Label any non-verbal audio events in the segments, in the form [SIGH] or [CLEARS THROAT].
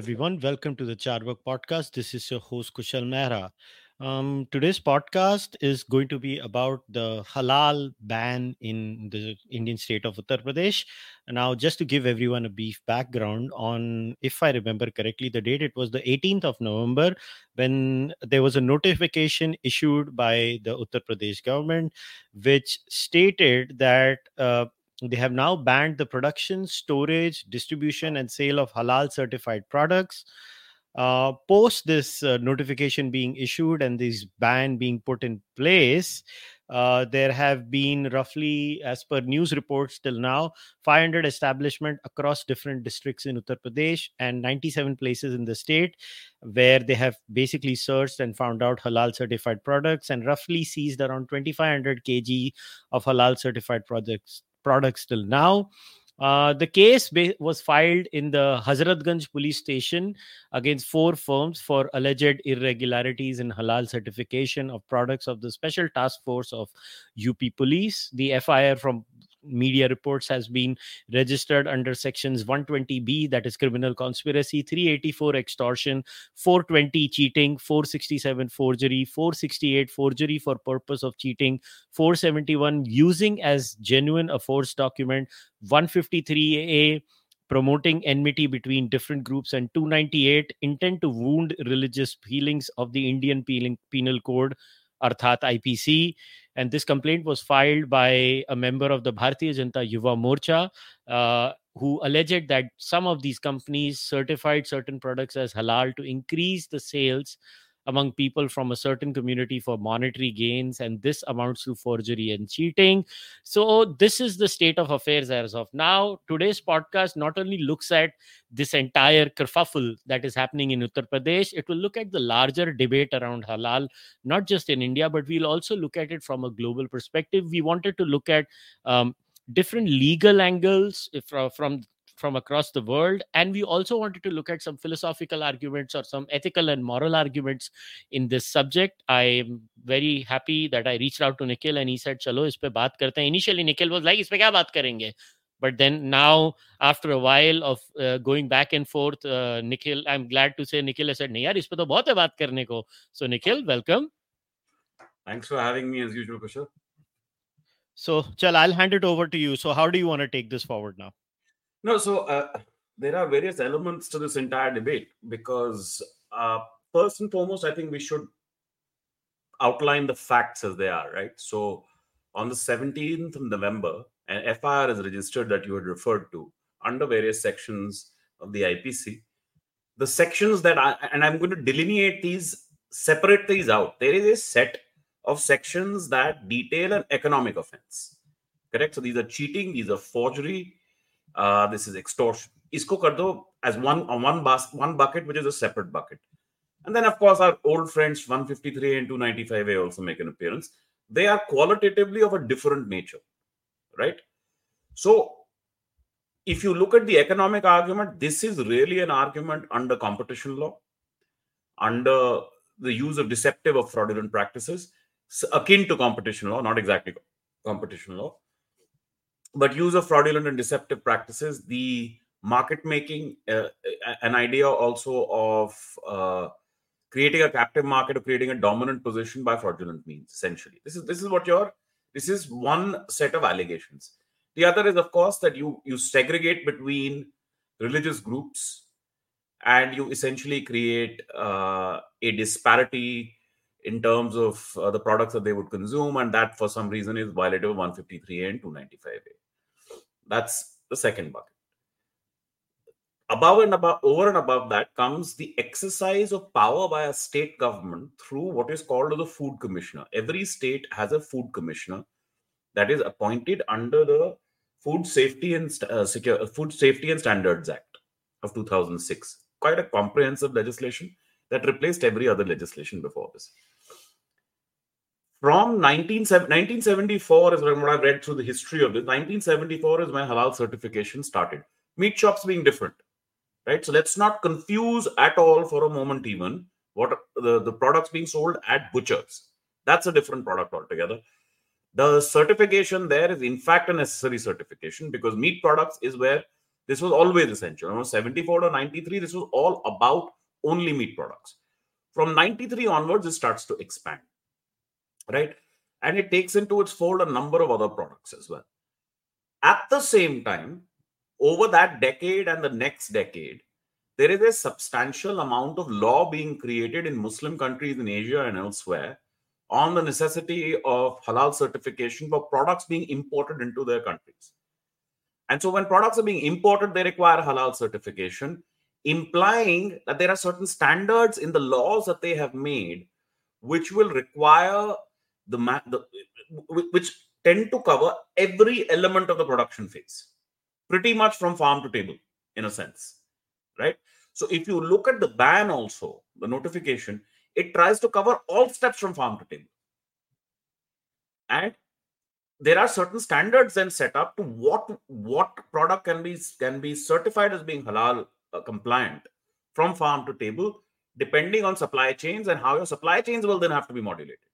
Everyone. Welcome to the Charvak podcast. This is your host, Kushal Mehra. Um, today's podcast is going to be about the halal ban in the Indian state of Uttar Pradesh. Now, just to give everyone a brief background on, if I remember correctly, the date it was the 18th of November when there was a notification issued by the Uttar Pradesh government, which stated that uh, they have now banned the production, storage, distribution, and sale of halal certified products. Uh, post this uh, notification being issued and this ban being put in place, uh, there have been roughly, as per news reports till now, 500 establishments across different districts in Uttar Pradesh and 97 places in the state where they have basically searched and found out halal certified products and roughly seized around 2500 kg of halal certified products products till now. Uh, the case ba- was filed in the Hazratganj police station against four firms for alleged irregularities in halal certification of products of the Special Task Force of UP Police. The FIR from media reports has been registered under sections 120b that is criminal conspiracy 384 extortion 420 cheating 467 forgery 468 forgery for purpose of cheating 471 using as genuine a forged document 153a promoting enmity between different groups and 298 intent to wound religious feelings of the indian penal code arthat ipc and this complaint was filed by a member of the bharatiya janata yuva morcha uh, who alleged that some of these companies certified certain products as halal to increase the sales among people from a certain community for monetary gains, and this amounts to forgery and cheating. So, this is the state of affairs as of now. Today's podcast not only looks at this entire kerfuffle that is happening in Uttar Pradesh, it will look at the larger debate around halal, not just in India, but we'll also look at it from a global perspective. We wanted to look at um, different legal angles from, from from across the world. And we also wanted to look at some philosophical arguments or some ethical and moral arguments in this subject. I am very happy that I reached out to Nikhil and he said, Chalo, is pe baat karte hain. Initially, Nikhil was like, is pe kya baat karenge? But then now, after a while of uh, going back and forth, uh, Nikhil, I'm glad to say Nikhil has said, nahi yaar, is pe to bahut hai baat karne ko. So Nikhil, welcome. Thanks for having me as usual, Kushal. So, Chal, I'll hand it over to you. So, how do you want to take this forward now? No, so uh, there are various elements to this entire debate because, uh, first and foremost, I think we should outline the facts as they are, right? So, on the 17th of November, an FIR is registered that you had referred to under various sections of the IPC. The sections that I, and I'm going to delineate these, separate these out. There is a set of sections that detail an economic offense. Correct? So these are cheating, these are forgery, uh, this is extortion. Isko kar do as one on one bas- one bucket, which is a separate bucket. And then, of course, our old friends 153 and 295A also make an appearance. They are qualitatively of a different nature, right? So, if you look at the economic argument, this is really an argument under competition law, under the use of deceptive or fraudulent practices, akin to competition law, not exactly competition law but use of fraudulent and deceptive practices, the market making, uh, an idea also of uh, creating a captive market or creating a dominant position by fraudulent means. Essentially, this is this is what your this is one set of allegations. The other is, of course, that you you segregate between religious groups and you essentially create uh, a disparity in terms of uh, the products that they would consume, and that for some reason is violative of 153A and 295A. That's the second bucket. Above and above, over and above that comes the exercise of power by a state government through what is called the food commissioner. Every state has a food commissioner that is appointed under the Food Safety and uh, Secure, Food Safety and Standards Act of 2006. Quite a comprehensive legislation that replaced every other legislation before this from 19, 1974 is when I read through the history of this. 1974 is when halal certification started. Meat shops being different, right? So let's not confuse at all for a moment even what the, the products being sold at butchers. That's a different product altogether. The certification there is in fact a necessary certification because meat products is where this was always essential. Around 74 to 93, this was all about only meat products. From 93 onwards, it starts to expand, right? And it takes into its fold a number of other products as well. At the same time, over that decade and the next decade, there is a substantial amount of law being created in Muslim countries in Asia and elsewhere on the necessity of halal certification for products being imported into their countries. And so when products are being imported, they require halal certification, implying that there are certain standards in the laws that they have made which will require the, the which tend to cover every element of the production phase pretty much from farm to table in a sense right? So if you look at the ban also the notification it tries to cover all steps from farm to table. And there are certain standards then set up to what what product can be can be certified as being halal uh, compliant from farm to table depending on supply chains and how your supply chains will then have to be modulated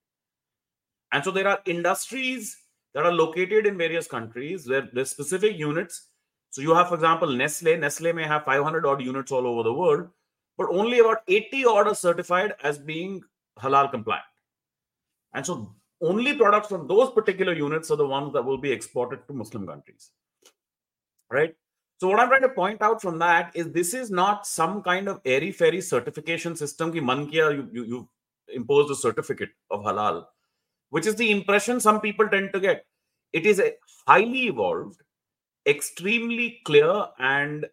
and so there are industries that are located in various countries where there's specific units so you have, for example, Nestle. Nestle may have 500 odd units all over the world, but only about 80 odd are certified as being halal compliant. And so only products from those particular units are the ones that will be exported to Muslim countries. Right? So what I'm trying to point out from that is this is not some kind of airy fairy certification system. Ki man kiya, you, you, you imposed a certificate of halal, which is the impression some people tend to get. It is a highly evolved, extremely clear and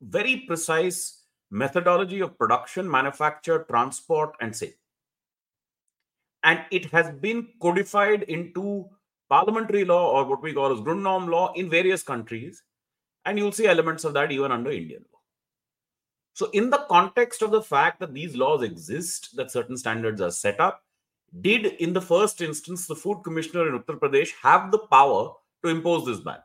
very precise methodology of production, manufacture, transport, and sale. And it has been codified into parliamentary law or what we call as Grundnorm law in various countries. And you'll see elements of that even under Indian law. So, in the context of the fact that these laws exist, that certain standards are set up, did in the first instance the food commissioner in Uttar Pradesh have the power to impose this ban?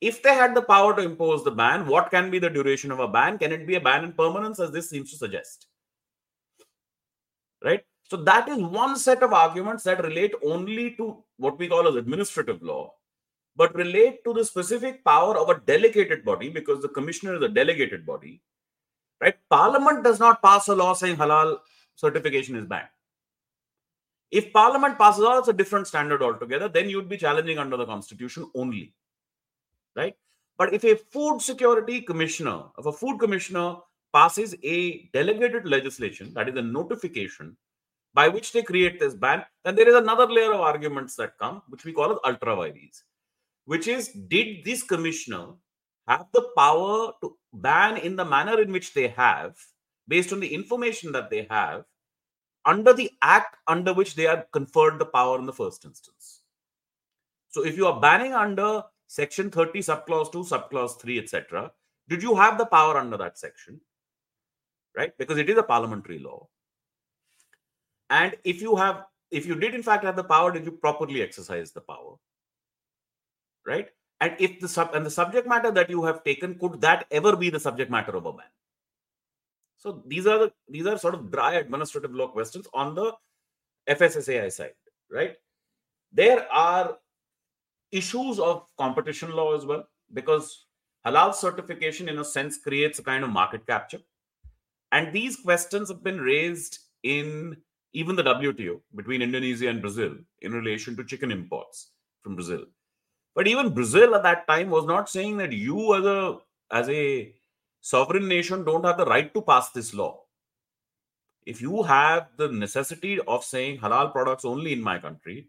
if they had the power to impose the ban, what can be the duration of a ban? Can it be a ban in permanence, as this seems to suggest? Right? So, that is one set of arguments that relate only to what we call as administrative law, but relate to the specific power of a delegated body because the commissioner is a delegated body. Right? Parliament does not pass a law saying halal certification is banned. If Parliament passes law, it's a different standard altogether. Then you'd be challenging under the Constitution only right? But if a food security commissioner, if a food commissioner passes a delegated legislation, that is a notification by which they create this ban, then there is another layer of arguments that come, which we call as ultra vires, which is did this commissioner have the power to ban in the manner in which they have, based on the information that they have, under the act under which they are conferred the power in the first instance. So if you are banning under section 30 subclause 2 subclause 3 etc did you have the power under that section? Right? Because it is a parliamentary law. And if you have if you did in fact have the power did you properly exercise the power? Right? And if the sub and the subject matter that you have taken could that ever be the subject matter of a ban so these are the these are sort of dry administrative law questions on the fssai side right there are issues of competition law as well, because halal certification, in a sense, creates a kind of market capture. And these questions have been raised in even the WTO between Indonesia and Brazil in relation to chicken imports from Brazil. But even Brazil at that time was not saying that you, as a as a sovereign nation, don't have the right to pass this law. If you have the necessity of saying halal products only in my country,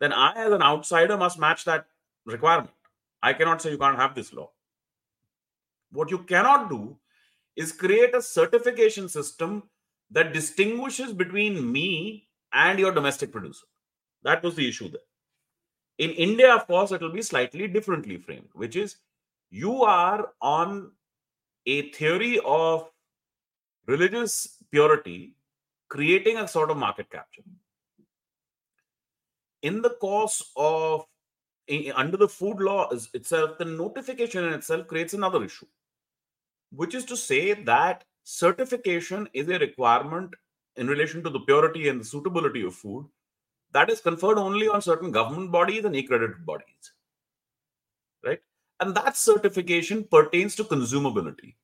then I, as an outsider, must match that requirement. I cannot say you can't have this law. What you cannot do is create a certification system that distinguishes between me and your domestic producer. That was the issue there. In India, of course, it will be slightly differently framed, which is you are on a theory of religious purity creating a sort of market capture in the course of under the food law itself, the notification in itself creates another issue, which is to say that certification is a requirement in relation to the purity and the suitability of food that is conferred only on certain government bodies and accredited bodies. And that certification pertains to consumability.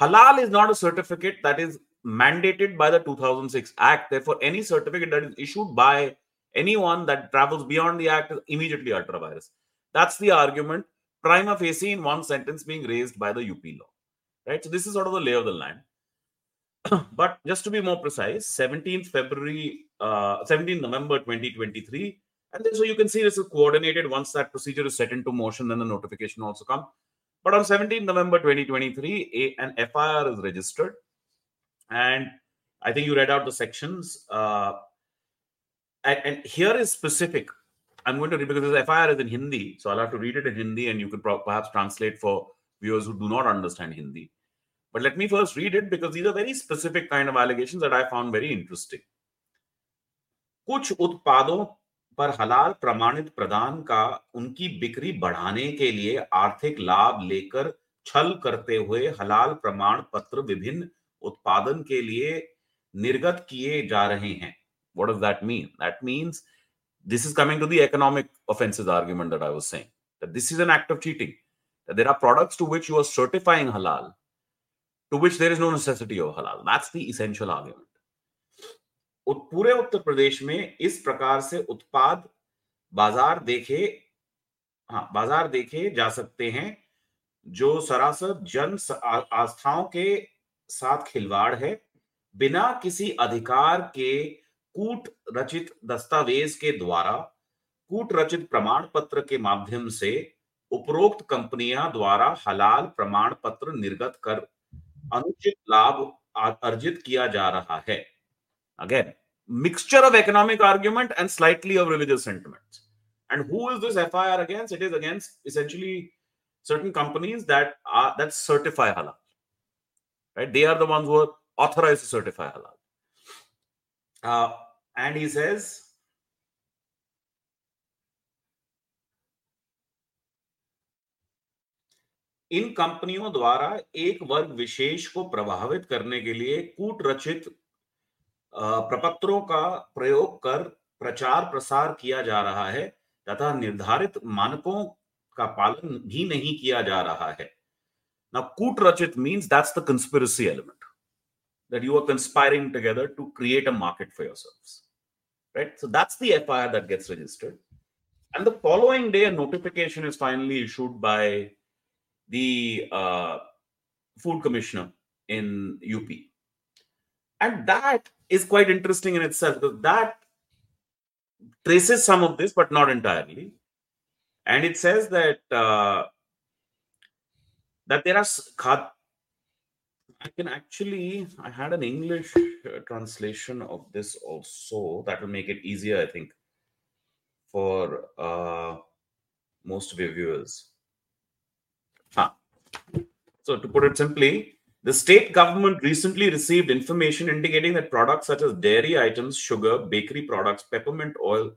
Halal is not a certificate that is mandated by the 2006 Act. Therefore, any certificate that is issued by anyone that travels beyond the Act is immediately ultra vires. That's the argument, prima facie, in one sentence being raised by the UP law. Right? So, this is sort of the lay of the land. [CLEARS THROAT] but just to be more precise, 17th February, uh, 17th November 2023, and then so you can see this is coordinated. Once that procedure is set into motion, then the notification also comes. But on 17th November 2023, a, an FIR is registered. And I think you read out the sections. Uh, and, and, here is specific. I'm going to read because this FIR is in Hindi. So I'll have to read it in Hindi and you could perhaps translate for viewers who do not understand Hindi. But let me first read it because these are very specific kind of allegations that I found very interesting. कुछ उत्पादों पर हलाल प्रमाणित प्रदान का उनकी बिक्री बढ़ाने के लिए आर्थिक लाभ लेकर छल करते हुए हलाल प्रमाण पत्र विभिन्न उत्पादन के लिए निर्गत किए जा रहे हैं। What is that mean that means this is coming to the offences argument I was saying this is an act of cheating that are products to which you are certifying halal to which there is no necessity of halal that's the argument पूरे उत्तर प्रदेश में इस प्रकार से उत्पाद बाज़ार देखे हाँ बाज़ार देखे जा सकते हैं, जो सरासर जन आस्थाओं के साथ खिलवाड़ है। बिना किसी अधिकार के कूट रचित दस्तावेज़ के द्वारा, कूट रचित प्रमाण पत्र के माध्यम से उपरोक्त कंपनियाँ द्वारा हलाल प्रमाण पत्र निर्गत कर अनुचित लाभ अर्जित किया जा रहा है। Again mixture of economic argument and slightly of religious sentiments and who is this fir against it is against essentially certain companies that are that certify halal right they are the ones who are authorized to certify halal uh, and he says इन कंपनियों द्वारा एक वर्ग विशेष को प्रभावित करने के लिए कूट रचित प्रपत्रों का प्रयोग कर प्रचार प्रसार किया जा रहा है, तथा निर्धारित मानकों का पालन भी नहीं किया जा रहा है। ना कूट रचित means that's the conspiracy element that you are conspiring together to create a market for your serve right so that's the F that gets registered and the following day notification is finally issued by the food commissioner in UP And that is quite interesting in itself because that traces some of this, but not entirely. And it says that uh, that there are khad. I can actually. I had an English uh, translation of this also. That will make it easier, I think, for uh, most of your viewers. Huh. So, to put it simply, the state government recently received information indicating that products such as dairy items, sugar, bakery products, peppermint oil,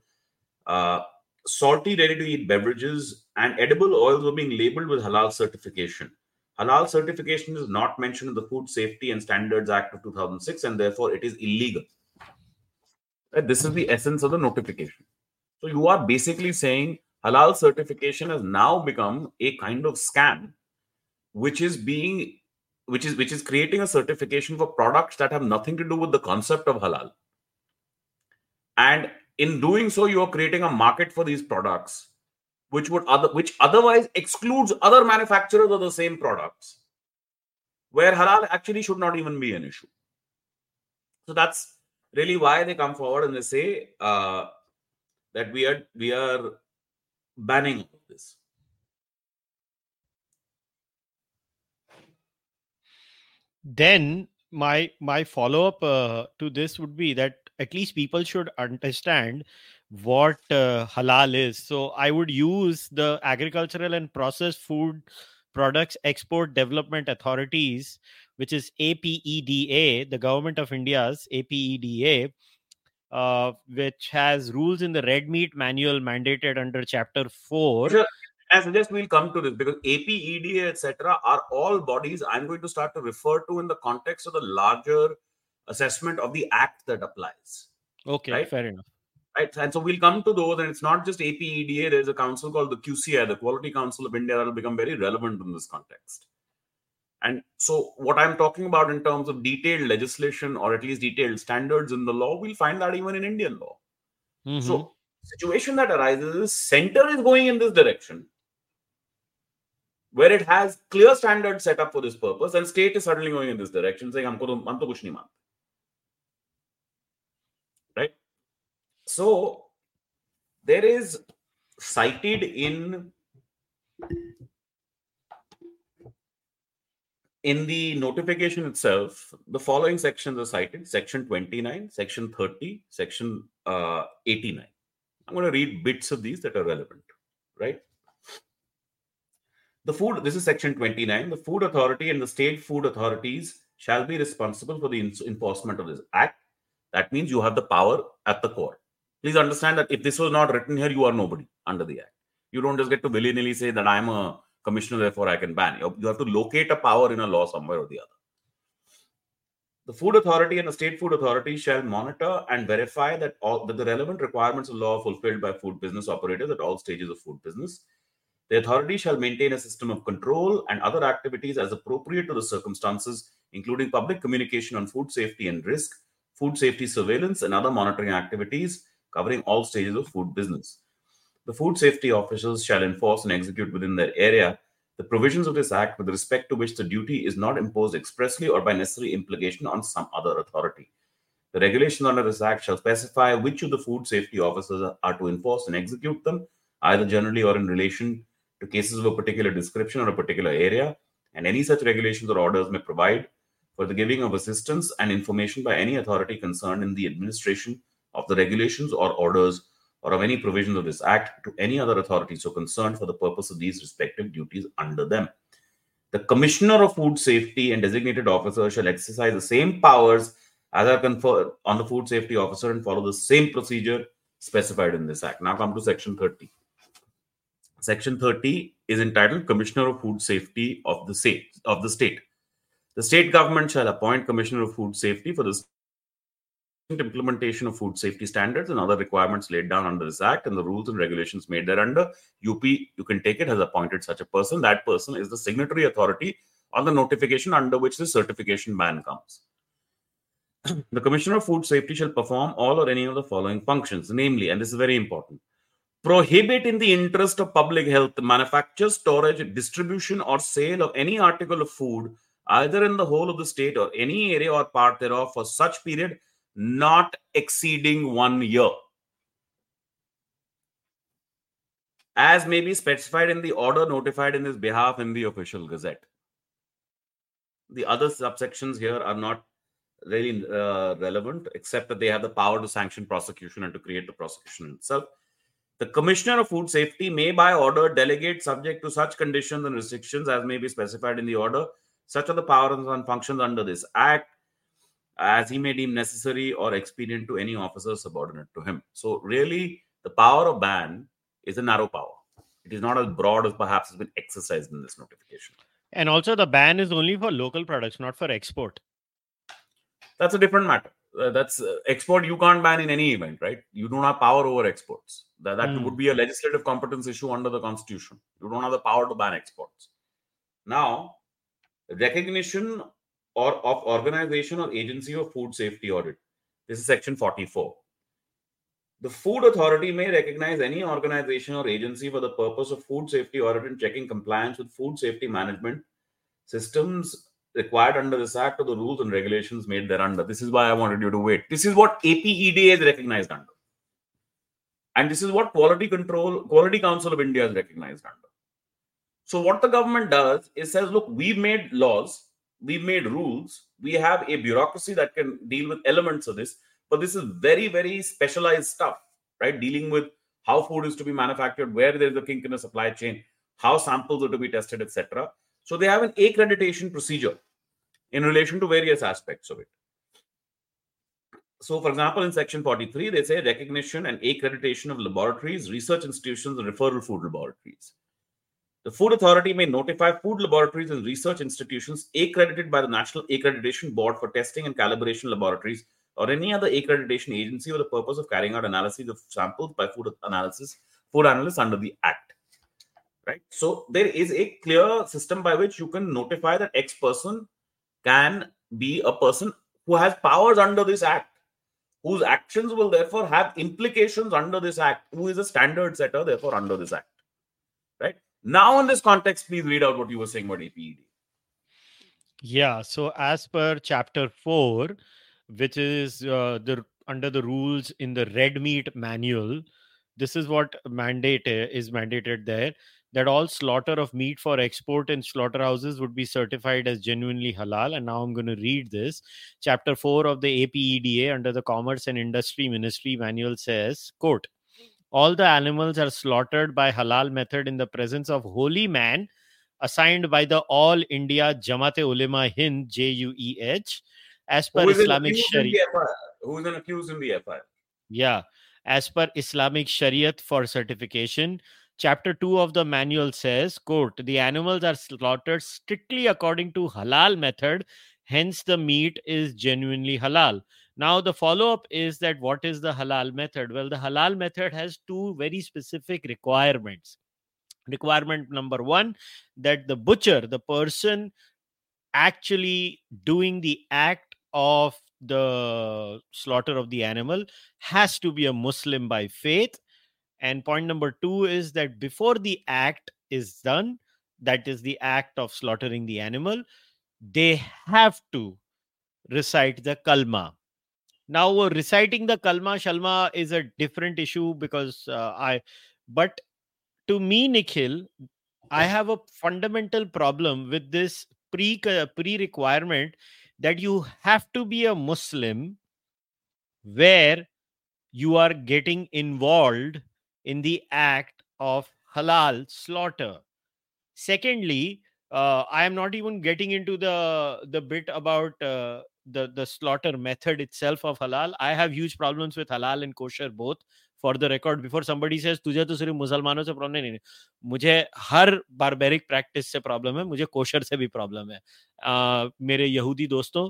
uh, salty ready to eat beverages, and edible oils were being labeled with halal certification. Halal certification is not mentioned in the Food Safety and Standards Act of 2006, and therefore it is illegal. This is the essence of the notification. So you are basically saying halal certification has now become a kind of scam, which is being which is which is creating a certification for products that have nothing to do with the concept of halal. And in doing so you are creating a market for these products which would other which otherwise excludes other manufacturers of the same products where halal actually should not even be an issue. So that's really why they come forward and they say uh, that we are we are banning this then my my follow up uh, to this would be that at least people should understand what uh, halal is. So i would use the agricultural and processed food products export development authorities which is apeda the government of india's apeda uh, which has rules in the red meat manual mandated under chapter 4 I suggest we'll come to this because AP, EDA, etc., are all bodies I'm going to start to refer to in the context of the larger assessment of the act that applies. Okay, right? fair enough. Right. And so we'll come to those, and it's not just APEDA, there's a council called the QCI, the Quality Council of India, that will become very relevant in this context. And so, what I'm talking about in terms of detailed legislation or at least detailed standards in the law, we'll find that even in Indian law. Mm-hmm. So, situation that arises is center is going in this direction, where it has clear standards set up for this purpose, and state is suddenly going in this direction, saying, "Humko to, hum to kuch nahi mante." Right. So, there is cited in in the notification itself, the following sections are cited Section 29, Section 30, Section uh, 89. I'm going to read bits of these that are relevant, right? The food, this is Section 29. The Food Authority and the state food authorities shall be responsible for the enforcement of this act. That means you have the power at the core. Please understand that if this was not written here, you are nobody under the act. You don't just get to willy nilly say that I'm a commissioner, therefore I can ban. You have to locate a power in a law somewhere or the other. The Food Authority and the State Food Authority shall monitor and verify that all that the relevant requirements of law are fulfilled by food business operators at all stages of food business. The authority shall maintain a system of control and other activities as appropriate to the circumstances, including public communication on food safety and risk, food safety surveillance, and other monitoring activities covering all stages of food business. The food safety officers shall enforce and execute within their area the provisions of this act with respect to which the duty is not imposed expressly or by necessary implication on some other authority. The regulations under this act shall specify which of the food safety officers are to enforce and execute them, either generally or in relation to cases of a particular description or a particular area, and any such regulations or orders may provide for the giving of assistance and information by any authority concerned in the administration of the regulations or orders or of any provisions of this Act to any other authority so concerned for the purpose of these respective duties under them. The Commissioner of Food Safety and designated officer shall exercise the same powers as are conferred on the food safety officer and follow the same procedure specified in this Act. Now come to Section 30. Section 30 is entitled Commissioner of Food Safety of the state. Of the state. The state government shall appoint Commissioner of Food Safety for the implementation of food safety standards and other requirements laid down under this act and the rules and regulations made thereunder up you can take it has appointed such a person that person is the signatory authority on the notification under which the certification ban comes the commissioner of food safety shall perform all or any of the following functions namely and this is very important prohibit in the interest of public health the manufacture storage distribution or sale of any article of food either in the whole of the state or any area or part thereof for such period not exceeding one year. As may be specified in the order notified in his behalf in the official gazette. The other subsections here are not really uh, relevant, except that they have the power to sanction prosecution and to create the prosecution itself. The Commissioner of Food Safety may, by order, delegate subject to such conditions and restrictions as may be specified in the order. Such are the powers and functions under this Act as he may deem necessary or expedient to any officer subordinate to him. So, really, the power of ban is a narrow power. It is not as broad as perhaps has been exercised in this notification. And also, the ban is only for local products, not for export. That's a different matter. Uh, that's uh, export you can't ban in any event, right? You don't have power over exports. That, that mm. would be a legislative competence issue under the constitution. You don't have the power to ban exports. Now, recognition or of organization or agency of food safety audit. This is section 44. The food authority may recognize any organization or agency for the purpose of food safety audit and checking compliance with food safety management systems required under this act or the rules and regulations made thereunder. This is why I wanted you to wait. This is what APEDA is recognized under. And this is what Quality Control, Quality Council of India is recognized under. So what the government does is says, look, we've made laws we've made rules we have a bureaucracy that can deal with elements of this but this is very very specialized stuff right dealing with how food is to be manufactured where there is a kink in the supply chain how samples are to be tested etc so they have an accreditation procedure in relation to various aspects of it. So for example in section 43 they say recognition and accreditation of laboratories research institutions and referral food laboratories. The Food Authority may notify food laboratories and research institutions accredited by the National Accreditation Board for Testing and Calibration Laboratories or any other accreditation agency for the purpose of carrying out analyses of samples by food analysis food analysts under the act. Right? So there is a clear system by which you can notify that x person can be a person who has powers under this act whose actions will therefore have implications under this act who is a standard setter therefore under this act. Right? Now in this context please read out what you were saying about APEDA yeah so as per chapter 4 which is uh, the under the rules in the red meat manual this is what mandate is mandated there that all slaughter of meat for export in slaughterhouses would be certified as genuinely halal and now i'm going to read this chapter 4 of the apeda under the commerce and industry ministry manual says quote all the animals are slaughtered by halal method in the presence of holy man assigned by the all india jamaat ulema hind JUH as per Islamic Sharia. Who is an accused in the FIR? Yeah, as per Islamic Shariat for certification. Chapter 2 of the manual says, quote, the animals are slaughtered strictly according to halal method, hence the meat is genuinely halal. Now, the follow up is that what is the halal method? Well, the halal method has two very specific requirements. Requirement number one that the butcher, the person actually doing the act of the slaughter of the animal has to be a Muslim by faith. And point number two is that before the act is done, that is the act of slaughtering the animal, they have to recite the kalma. Now, uh, reciting the kalma shalma is a different issue because uh, I, but to me, Nikhil, I have a fundamental problem with this pre pre requirement that you have to be a Muslim where you are getting involved in the act of halal slaughter. Secondly, uh, I am not even getting into the the bit about uh, the the slaughter method itself of halal. I have huge problems with halal and kosher both. For the record before somebody says तुझे तो सिर्फ़ मुसलमानों से problem नहीं मुझे हर barbaric practice से problem है मुझे कोशर से भी प्रॉब्लम है. uh, मेरे यहूदी दोस्तों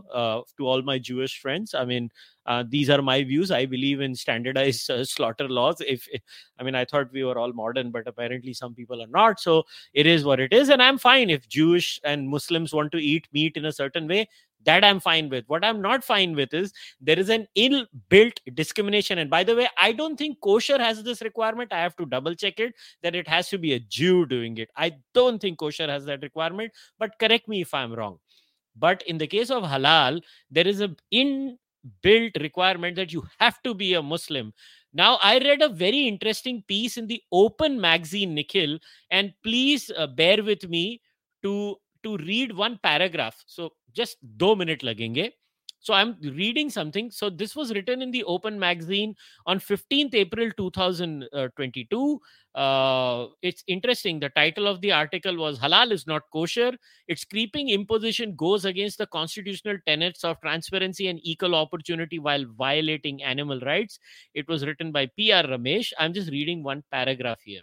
to all my Jewish friends I mean these are my views I believe in standardise slaughter laws if I mean I thought we are all modern but apparently some people are not so it is what it is and I am fine if Jewish and Muslims want to eat meat in a certain way that i'm fine with. What i'm not fine with is there is an ill-built discrimination. And by the way i don't think kosher has this requirement. I have to double check it that it has to be a jew doing it. I don't think kosher has that requirement but correct me if i'm wrong. But in the case of halal there is a inbuilt requirement that you have to be a muslim. Now, I read a very interesting piece in the Open magazine, Nikhil, and please uh, bear with me to to read one paragraph. So just two minute lagenge. So I'm reading something. So this was written in the Open magazine on 15th April 2022. Uh, it's interesting. The title of the article was Halal is not kosher. Its creeping imposition goes against the constitutional tenets of transparency and equal opportunity while violating animal rights. It was written by P.R. Ramesh. I'm just reading one paragraph here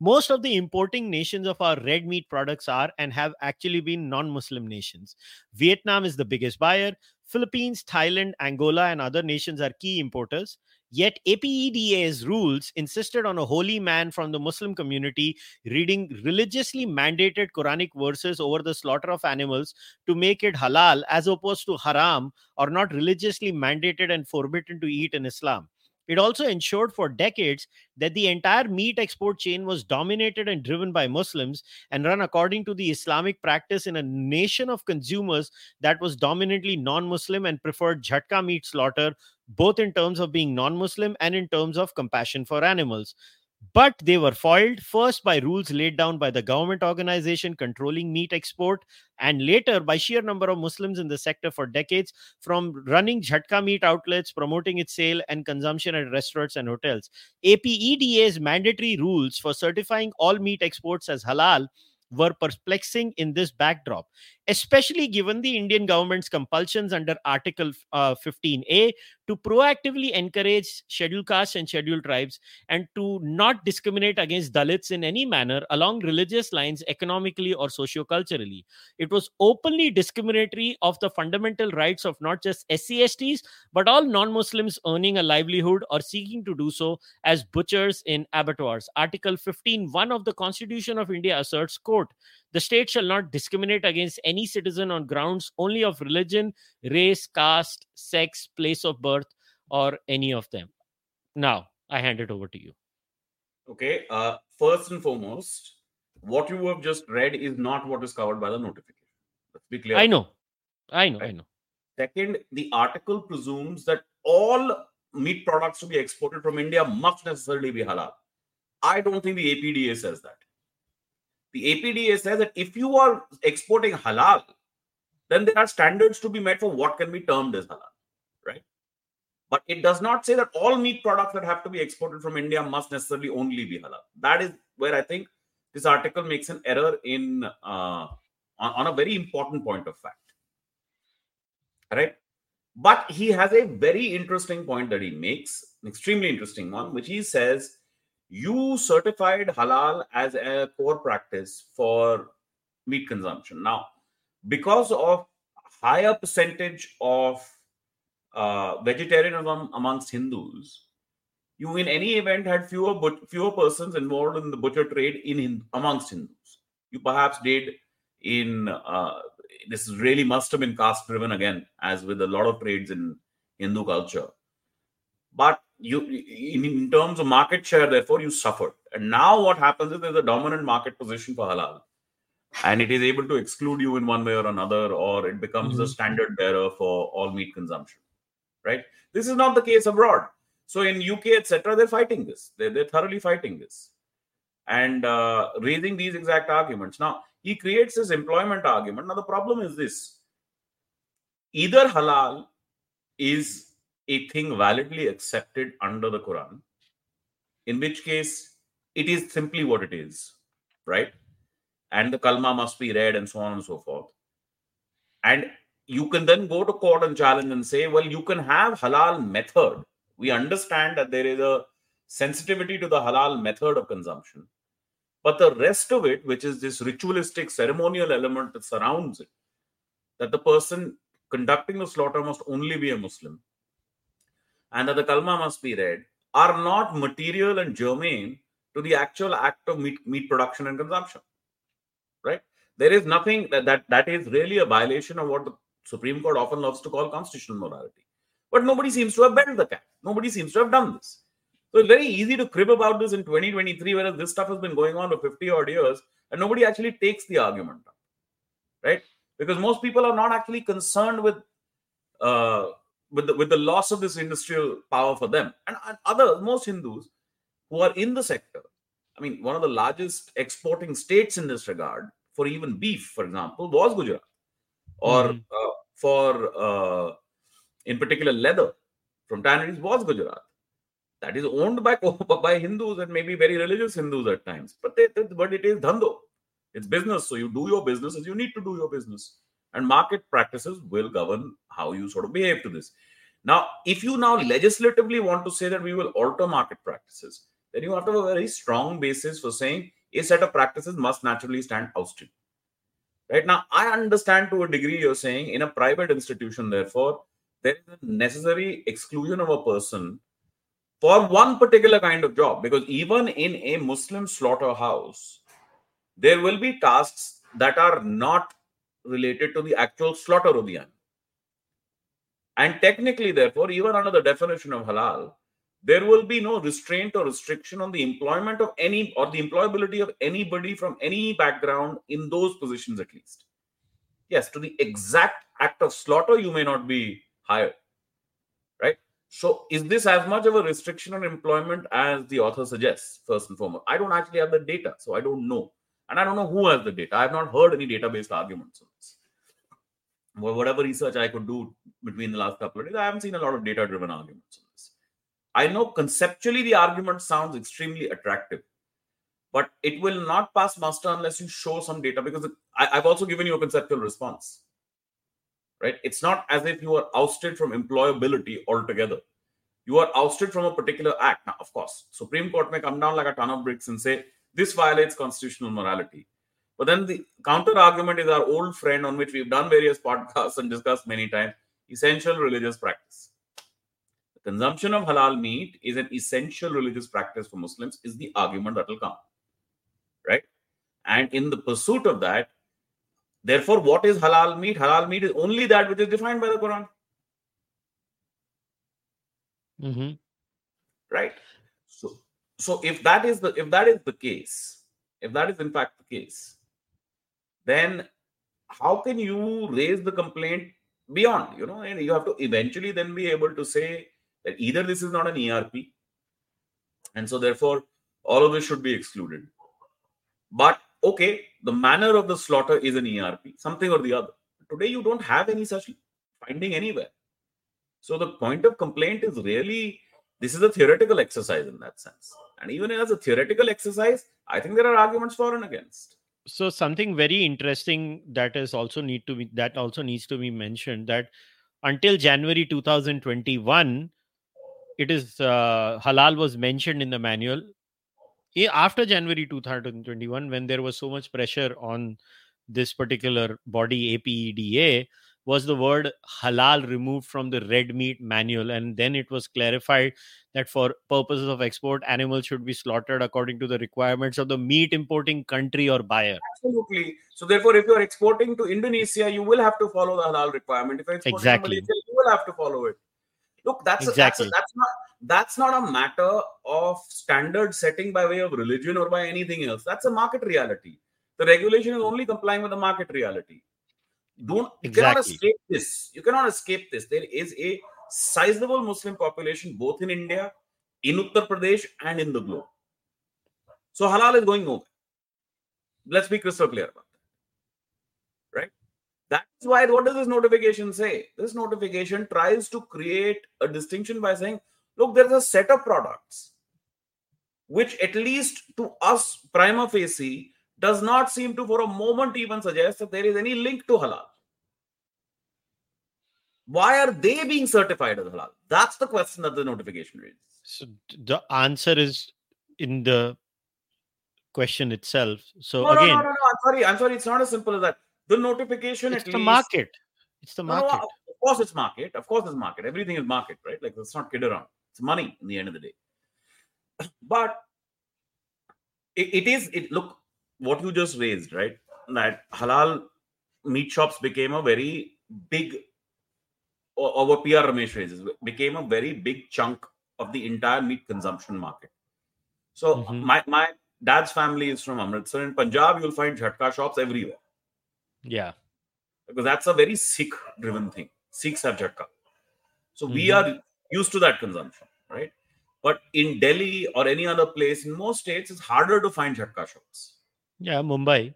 most of the importing nations of our red meat products are and have actually been non-muslim nations. Vietnam is the biggest buyer. Philippines thailand angola and other nations are key importers. Yet APEDA's rules insisted on a holy man from the Muslim community reading religiously mandated Quranic verses over the slaughter of animals to make it halal as opposed to haram or not religiously mandated and forbidden to eat in Islam. It also ensured for decades that the entire meat export chain was dominated and driven by Muslims and run according to the Islamic practice in a nation of consumers that was dominantly non Muslim and preferred jhatka meat slaughter, both in terms of being non Muslim and in terms of compassion for animals. But they were foiled first by rules laid down by the government organization controlling meat export, and later by sheer number of Muslims in the sector for decades, from running jhatka meat outlets, promoting its sale and consumption at restaurants and hotels. APEDA's mandatory rules for certifying all meat exports as halal were perplexing in this backdrop, especially given the Indian government's compulsions under Article uh, 15A to proactively encourage scheduled castes and scheduled tribes and to not discriminate against Dalits in any manner along religious lines, economically or socio-culturally. It was openly discriminatory of the fundamental rights of not just SCSTs, but all non-Muslims earning a livelihood or seeking to do so as butchers in abattoirs. Article 15.1 of the Constitution of India asserts, quote, the state shall not discriminate against any citizen on grounds only of religion, race, caste, sex, place of birth, or any of them. Now, I hand it over to you. Okay. Uh, first and foremost, what you have just read is not what is covered by the notification. Let's be clear. I know. I know. Right? I know. Second, the article presumes that all meat products to be exported from India must necessarily be halal. I don't think the APEDA says that. The APEDA says that if you are exporting halal, then there are standards to be met for what can be termed as halal, right? But it does not say that all meat products that have to be exported from India must necessarily only be halal. That is where I think this article makes an error in uh, on, on a very important point of fact. Right? But he has a very interesting point that he makes, an extremely interesting one, which he says you certified halal as a core practice for meat consumption. Now, because of higher percentage of uh, vegetarianism amongst Hindus, you in any event had fewer but fewer persons involved in the butcher trade in, in amongst Hindus. You perhaps did in uh, this really must have been caste driven again, as with a lot of trades in Hindu culture. But you in, in terms of market share, therefore, you suffered. And now what happens is there's a dominant market position for halal. And it is able to exclude you in one way or another, or it becomes mm-hmm. the standard bearer for all meat consumption. Right? This is not the case abroad. So in UK, etc., they're fighting this. They're, they're thoroughly fighting this and uh, raising these exact arguments. Now, he creates this employment argument. Now, the problem is this either halal is a thing validly accepted under the Quran, in which case it is simply what it is, right? And the kalma must be read and so on and so forth. And you can then go to court and challenge and say, well, you can have halal method. We understand that there is a sensitivity to the halal method of consumption. But the rest of it, which is this ritualistic ceremonial element that surrounds it, that the person conducting the slaughter must only be a Muslim, and that the kalma must be read are not material and germane to the actual act of meat, meat production and consumption right? There is nothing that, that that is really a violation of what the supreme court often loves to call constitutional morality. But nobody seems to have bent the cap. Nobody seems to have done this. So it's very easy to crib about this in 2023 whereas this stuff has been going on for 50 odd years and nobody actually takes the argument up right? Because most people are not actually concerned with uh, with the, with the loss of this industrial power for them and, and others most hindus who are in the sector. I mean one of the largest exporting states in this regard for even beef for example was gujarat. Or mm-hmm. uh, for uh, in particular leather from tanneries was gujarat. That is owned by [LAUGHS] by hindus and maybe very religious hindus at times but they, but it is dhando. It's business so you do your business as you need to do your business and market practices will govern how you sort of behave to this. Now if you now legislatively want to say that we will alter market practices then you have to have a very strong basis for saying a set of practices must naturally stand ousted right? Now i understand to a degree you're saying in a private institution therefore there is a necessary exclusion of a person for one particular kind of job because even in a muslim slaughterhouse there will be tasks that are not related to the actual slaughter of the animal. And technically, therefore, even under the definition of halal, there will be no restraint or restriction on the employment of any or the employability of anybody from any background in those positions, at least. Yes, to the exact act of slaughter, you may not be hired. Right? So, is this as much of a restriction on employment as the author suggests, first and foremost? I don't actually have the data, so I don't know. And I don't know who has the data. I have not heard any data-based arguments on this. Whatever research I could do between the last couple of days, I haven't seen a lot of data-driven arguments on this. I know conceptually the argument sounds extremely attractive. but it will not pass muster unless you show some data because I, i've also given you a conceptual response right it's not as if you are ousted from employability altogether you are ousted from a particular act now of course supreme court may come down like a ton of bricks and say this violates constitutional morality but then the counter argument is our old friend on which we've done various [LAUGHS] podcasts and discussed many times essential religious practice the consumption of halal meat is an essential religious practice for muslims is the argument that will come right and in the pursuit of that Therefore, what is halal meat? Halal meat is only that which is defined by the Quran. Mm-hmm. Right. So, if that is the if that is the case, if that is in fact the case, then how can you raise the complaint beyond? You know, and you have to eventually then be able to say that either this is not an ERP, and so therefore all of this should be excluded. But okay, the manner of the slaughter is an ERP, something or the other. Today, you don't have any such finding anywhere. So the point of complaint is really this is a theoretical exercise in that sense. And even as a theoretical exercise, I think there are arguments for and against. So something very interesting that is also need to be that also needs to be mentioned that until January 2021, it is uh, halal was mentioned in the manual after January 2021, when there was so much pressure on this particular body APEDA, was the word halal removed from the red meat manual. And then it was clarified that for purposes of export, animals should be slaughtered according to the requirements of the meat importing country or buyer. Absolutely. So, therefore, if you're exporting to Indonesia, you will have to follow the halal requirement. If you're exporting exactly. to Malaysia, you will have to follow it. Look, that's exactly. a, that's, a, that's not that's not a matter of standard setting by way of religion or by anything else. That's a market reality. The regulation is only complying with the market reality. Don't you cannot escape this. You cannot escape this. There is a sizable Muslim population both in India, in Uttar Pradesh, and in the globe. So halal is going nowhere. Let's be crystal clear about that. Right? That's why what does this notification say? This notification tries to create a distinction by saying look, there's a set of products which, at least to us, prima facie, does not seem to for a moment even suggest that there is any link to halal. Why are they being certified as halal? That's the question that the notification raises. So the answer is in the question itself. So no, again, no, no, no, no. I'm sorry. I'm sorry. It's not as simple as that. The notification. It's the least, market. It's the market. No, no, of course, it's market. Of course, it's market. Everything is market, right? Like let's not kid around. It's money in the end of the day. [COUGHS] But it, it is it look what you just raised, right? That halal meat shops became a very big or, or what PR Ramesh raises became a very big chunk of the entire meat consumption market. So mm-hmm. my my dad's family is from Amritsar. In Punjab, you'll find jhatka shops everywhere. Yeah. Because that's a very Sikh driven thing. Sikhs have jhatka. So mm-hmm. we are used to that consumption, right? But in Delhi or any other place, in most states, it's harder to find jhatka shops. Yeah, Mumbai.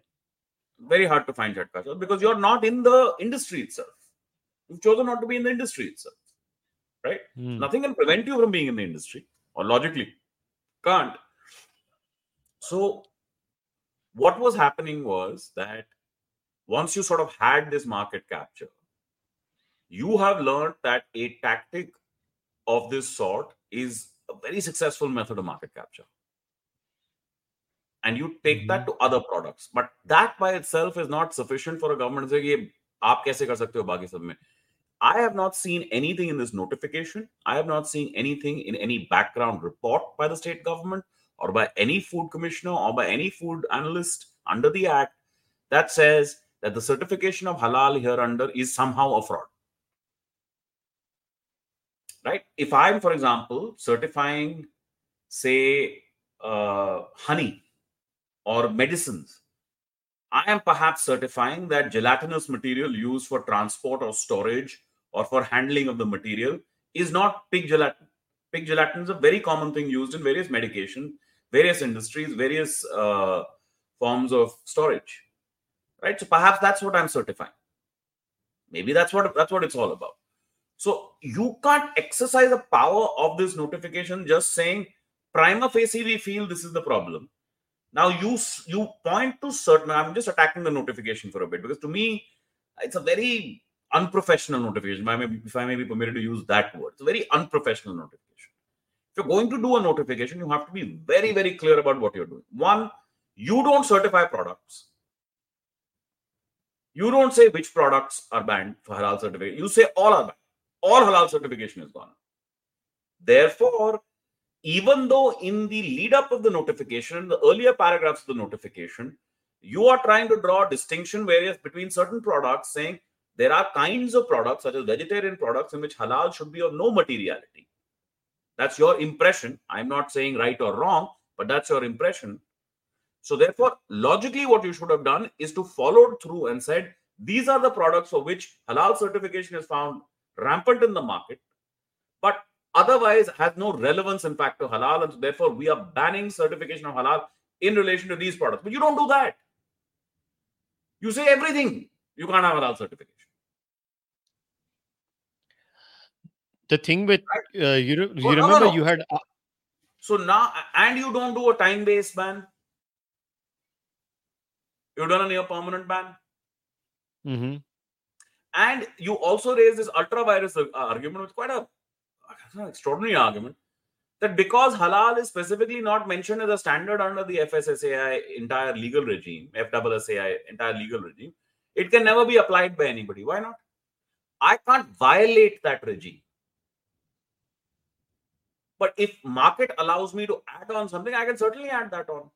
Very hard to find jhatka shops because you're not in the industry itself. You've chosen not to be in the industry itself, right? Mm. Nothing can prevent you from being in the industry, or logically can't. So, what was happening was that once you sort of had this market capture, you have learned that a tactic of this sort is a very successful method of market capture. And you take mm-hmm. that to other products. But that by itself is not sufficient for a government to say, आप कैसे कर सकते हो बाकी सब में I have not seen anything in this notification. I have not seen anything in any background report by the state government or by any food commissioner or by any food analyst under the act that says that the certification of halal here under is somehow a fraud right? If I'm, for example, certifying, say, uh, honey or medicines, I am perhaps certifying that gelatinous material used for transport or storage or for handling of the material is not pig gelatin. Pig gelatin is a very common thing used in various medication, various industries, various uh, forms of storage. Right. So perhaps that's what I'm certifying. Maybe that's what that's what it's all about. So you can't exercise the power of this notification just saying prima facie we feel this is the problem. Now you you point to certain. I'm just attacking the notification for a bit because to me, it's a very unprofessional notification. If I may, be permitted to use that word, it's a very unprofessional notification. If you're going to do a notification, you have to be very very clear about what you're doing. One, you don't certify products. You don't say which products are banned for halal certification. You say all are banned. All halal certification is gone. Therefore, even though in the lead up of the notification, the earlier paragraphs of the notification, you are trying to draw a distinction various between certain products, saying there are kinds of products, such as vegetarian products, in which halal should be of no materiality. That's your impression. I'm not saying right or wrong, but that's your impression. So, therefore, logically, what you should have done is to follow through and said, these are the products for which halal certification is found rampant in the market, but otherwise has no relevance in fact to halal. And therefore, we are banning certification of halal in relation to these products. But you don't do that. You say everything. You can't have halal certification. The thing with uh, you, you oh, remember no, no. you had. Uh... So now, and you don't do a time based ban. You've done a near permanent ban. Mm-hmm. And you also raise this ultra vires uh, argument, which quite a an extraordinary argument that because halal is specifically not mentioned as a standard under the FSSAI entire legal regime, FSSAI entire legal regime, it can never be applied by anybody. Why not? I can't violate that regime. But if market allows me to add on something, I can certainly add that on.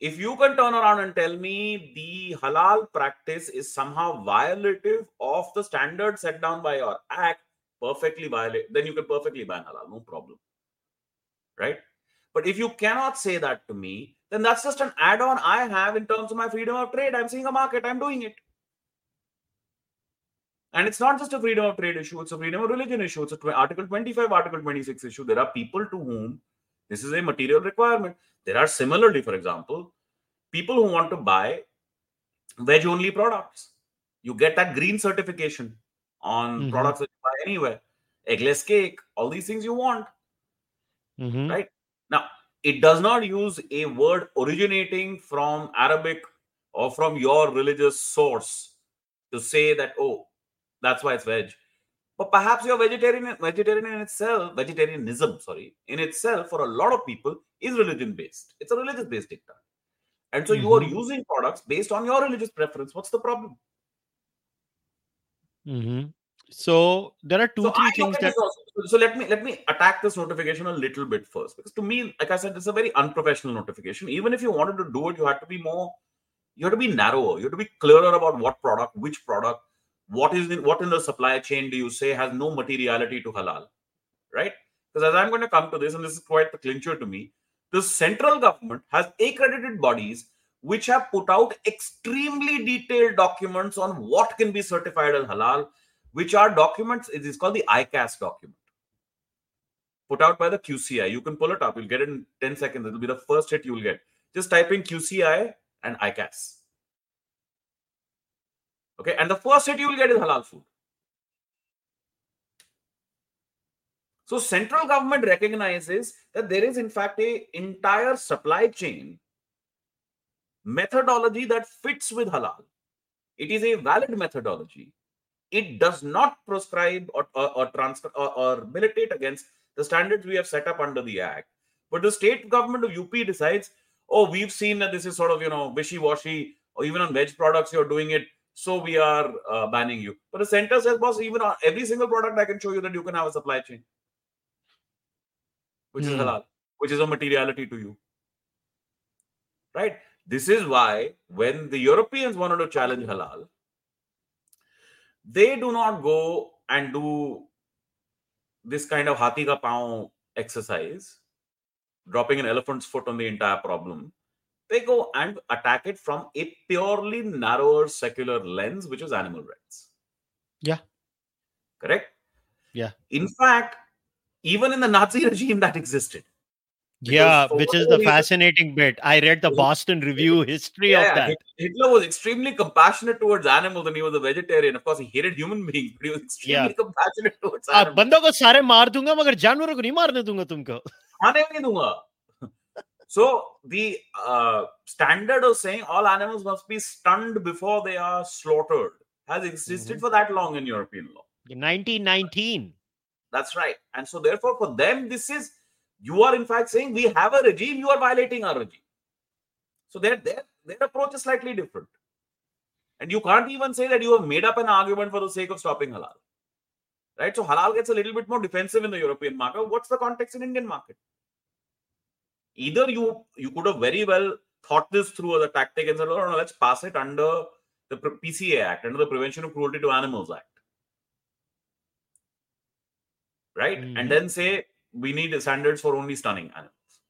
If you can turn around and tell me the halal practice is somehow violative of the standard set down by your act, perfectly violate, then you can perfectly ban halal, no problem. Right? But if you cannot say that to me, then that's just an add on I have in terms of my freedom of trade. I'm seeing a market, I'm doing it. And it's not just a freedom of trade issue, it's a freedom of religion issue. It's a Article 25, Article 26 issue. There are people to whom this is a material requirement. There are similarly, for example, people who want to buy veg only products. You get that green certification on mm-hmm. products that you buy anywhere. Eggless cake, all these things you want. Mm-hmm. Right? Now, it does not use a word originating from Arabic or from your religious source to say that, oh, that's why it's veg. But perhaps your vegetarian vegetarian in itself, vegetarianism, sorry, in itself for a lot of people is religion based. It's a religious based dicta. And so mm-hmm. you are mm-hmm. using products based on your religious preference. What's the problem? Mm-hmm. So there are two, so three things that. Also, so let me let me attack this notification a little bit first, because to me, like I said, it's a very unprofessional notification. Even if you wanted to do it, you had to be more, you had to be narrower. You had to be clearer about what product, which product, what is in what in the supply chain do you say has no materiality to halal, right? Because as I'm going to come to this, and this is quite the clincher to me, the central government has accredited bodies which have put out extremely detailed documents on what can be certified as halal, which are documents, it is called the ICAS document, put out by the QCI. You can pull it up, you'll get it in 10 seconds. It'll be the first hit you'll get. Just type in QCI and ICAS. Okay, and the first hit you will get is halal food. So central government recognizes that there is in fact a entire supply chain methodology that fits with halal. It is a valid methodology. It does not prescribe or, or, or transfer or, or militate against the standards we have set up under the act. But the state government of UP decides, oh, we've seen that this is sort of you know wishy-washy, or even on veg products you're doing it, so we are uh, banning you. But the center says, boss, even on every single product I can show you that you can have a supply chain, which mm. is hmm. halal, which is a materiality to you, right? This is why when the Europeans wanted to challenge halal, they do not go and do this kind of hati ka paon exercise, dropping an elephant's foot on the entire problem They go and attack it from a purely narrower secular lens, which is animal rights. Yeah. Correct? Yeah. In fact, even in the Nazi regime, that existed yeah which is the fascinating bit i read the boston review history yeah, of that hitler was extremely compassionate towards animals and he was a vegetarian of course he hated human [LAUGHS] beings but he was extremely yeah. compassionate towards animals बंदों को सारे मार दूंगा मगर जानवरों को नहीं मारने दूंगा तुमको खाने नहीं दूंगा So the uh, standard of saying all animals must be stunned before they are slaughtered has existed Mhm. for that long in European law. In 1919. That's right. And so, therefore, for them, this is you are in fact saying we have a regime, you are violating our regime. So their their their approach is slightly different. And you can't even say that you have made up an argument for the sake of stopping halal. Right? So halal gets a little bit more defensive in the European market. What's the context in Indian market? Either you you could have very well thought this through as a tactic and said, oh, no, let's pass it under the PCA Act, under the Prevention of Cruelty to Animals Act right? Mhm. And then say we need standards for only stunning animals,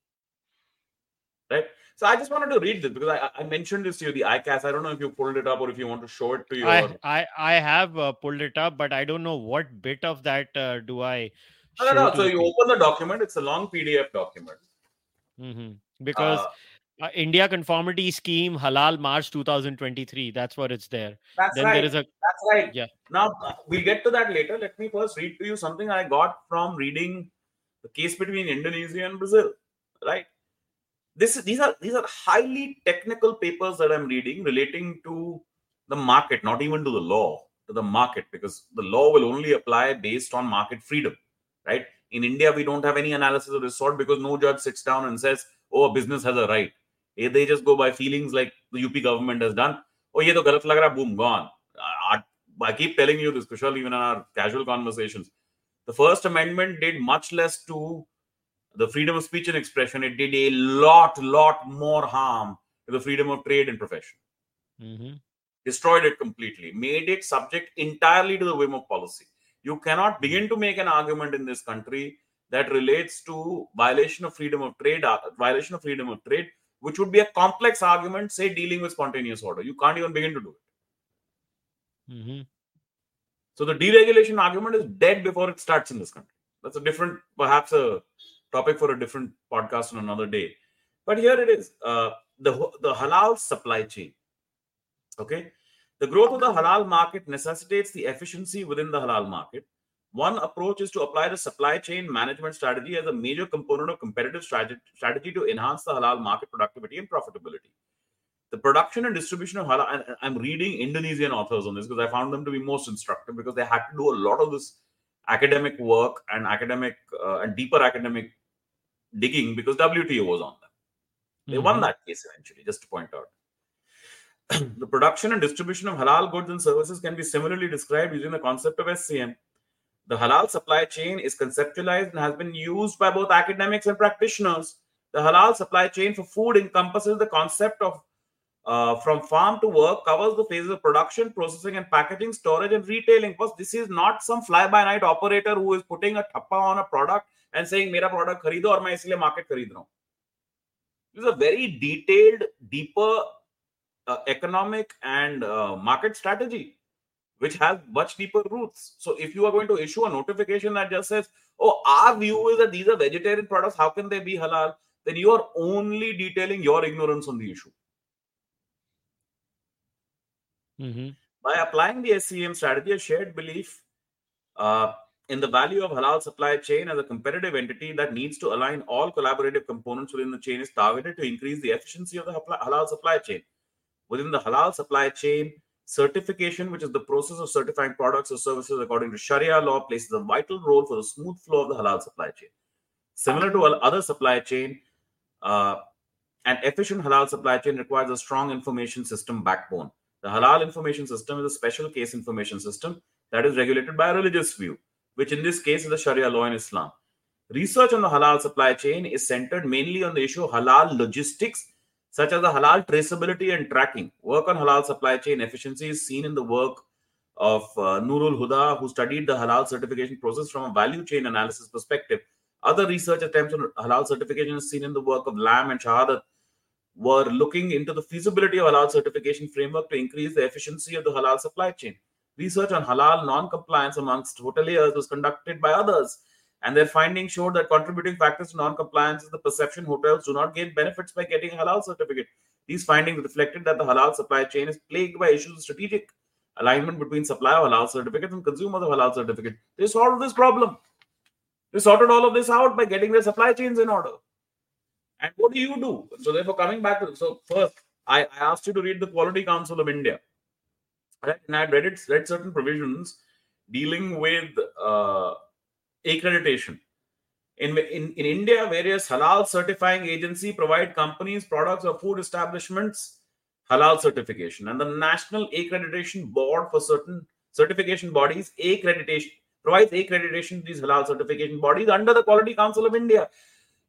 right? So I just wanted to read this because I, I mentioned this to you, the ICAS. I don't know if you pulled it up or if you want to show it to you. I, or- I I have uh, pulled it up, but I don't know what bit of that uh, do I. no, no, no. So you open the document. It's a long PDF document. Mhm. Because Uh, uh, India Conformity Scheme Halal March 2023. That's what it's there. that's Then right. there is a That's right. Yeah. Now uh, we'll get to that later. Let me first read to you something I got from reading the case between Indonesia and Brazil. Right. This these are these are highly technical papers that I'm reading relating to the market, not even to the law, to the market, because the law will only apply based on market freedom. Right. In India, we don't have any analysis of this sort because no judge sits down and says, "Oh, a business has a right." Eh, They just go by feelings like the UP government has done. Oh, ye to galat lag raha, boom, gone. I, I keep telling you this, Kushal, even in our casual conversations. The First Amendment did much less to the freedom of speech and expression. It did a lot, lot more harm to the freedom of trade and profession. Mm-hmm. Destroyed it completely, made it subject entirely to the whim of policy. You cannot begin to make an argument in this country that relates to violation of freedom of trade, uh, violation of freedom of trade, which would be a complex argument, say dealing with spontaneous order. You can't even begin to do it. Mhm. So the deregulation argument is dead before it starts in this country. That's a different, perhaps a topic for a different podcast on another day. But here it is: uh, the the halal supply chain. Okay, the growth of the halal market necessitates the efficiency within the halal market. One approach is to apply the supply chain management strategy as a major component of competitive strategy, to enhance the halal market productivity and profitability. The production and distribution of halal, I'm reading Indonesian authors on this because I found them to be most instructive because they had to do a lot of this academic work and academic uh, and deeper academic digging because WTO was on them. They won Mhm. that case eventually, just to point out. [CLEARS THROAT] the production and distribution of halal goods and services can be similarly described using the concept of SCM. The halal supply chain is conceptualized and has been used by both academics and practitioners. The halal supply chain for food encompasses the concept of uh, from farm to work, covers the phases of production, processing, and packaging, storage, and retailing. Because this is not some fly by night operator who is putting a tappa on a product and saying, Mera product kharido aur main isliye market This is a very detailed, deeper uh, economic and uh, market strategy, which has much deeper roots. So, if you are going to issue a notification that just says, "Oh, our view is that these are vegetarian products, how can they be halal?" then you are only detailing your ignorance on the issue. Mhm. By applying the SCM strategy, a shared belief uh, in the value of halal supply chain as a competitive entity that needs to align all collaborative components within the chain is targeted to increase the efficiency of the halal supply chain. Within the halal supply chain, certification, which is the process of certifying products or services according to Sharia law, plays a vital role for the smooth flow of the halal supply chain. Similar to all other supply chain, uh, an efficient halal supply chain requires a strong information system backbone. The halal information system is a special case information system that is regulated by a religious view, which in this case is the Sharia law in Islam. Research on the halal supply chain is centered mainly on the issue of halal logistics, such as the halal traceability and tracking. Work on halal supply chain efficiency is seen in the work of uh, Nurul Huda, who studied the halal certification process from a value chain analysis perspective. Other research attempts on halal certification is seen in the work of Lam and Shahadat, were looking into the feasibility of halal certification framework to increase the efficiency of the halal supply chain. Research on halal non-compliance amongst hoteliers was conducted by others, and their findings showed that contributing factors to non-compliance is the perception hotels do not gain benefits by getting a halal certificate. These findings reflected that the halal supply chain is plagued by issues of strategic alignment between supply of halal certificates and consumers of halal certificate. They solved this problem. They sorted all of this out by getting their supply chains in order. And what do you do? So therefore, coming back to so first, I, I asked you to read the Quality Council of India. Right? And I read it, read certain provisions dealing with uh, accreditation. In, in, in India, various halal certifying agency provide companies, products, or food establishments halal certification. And the National Accreditation Board for certain certification bodies accreditation provides accreditation to these halal certification bodies under the Quality Council of India.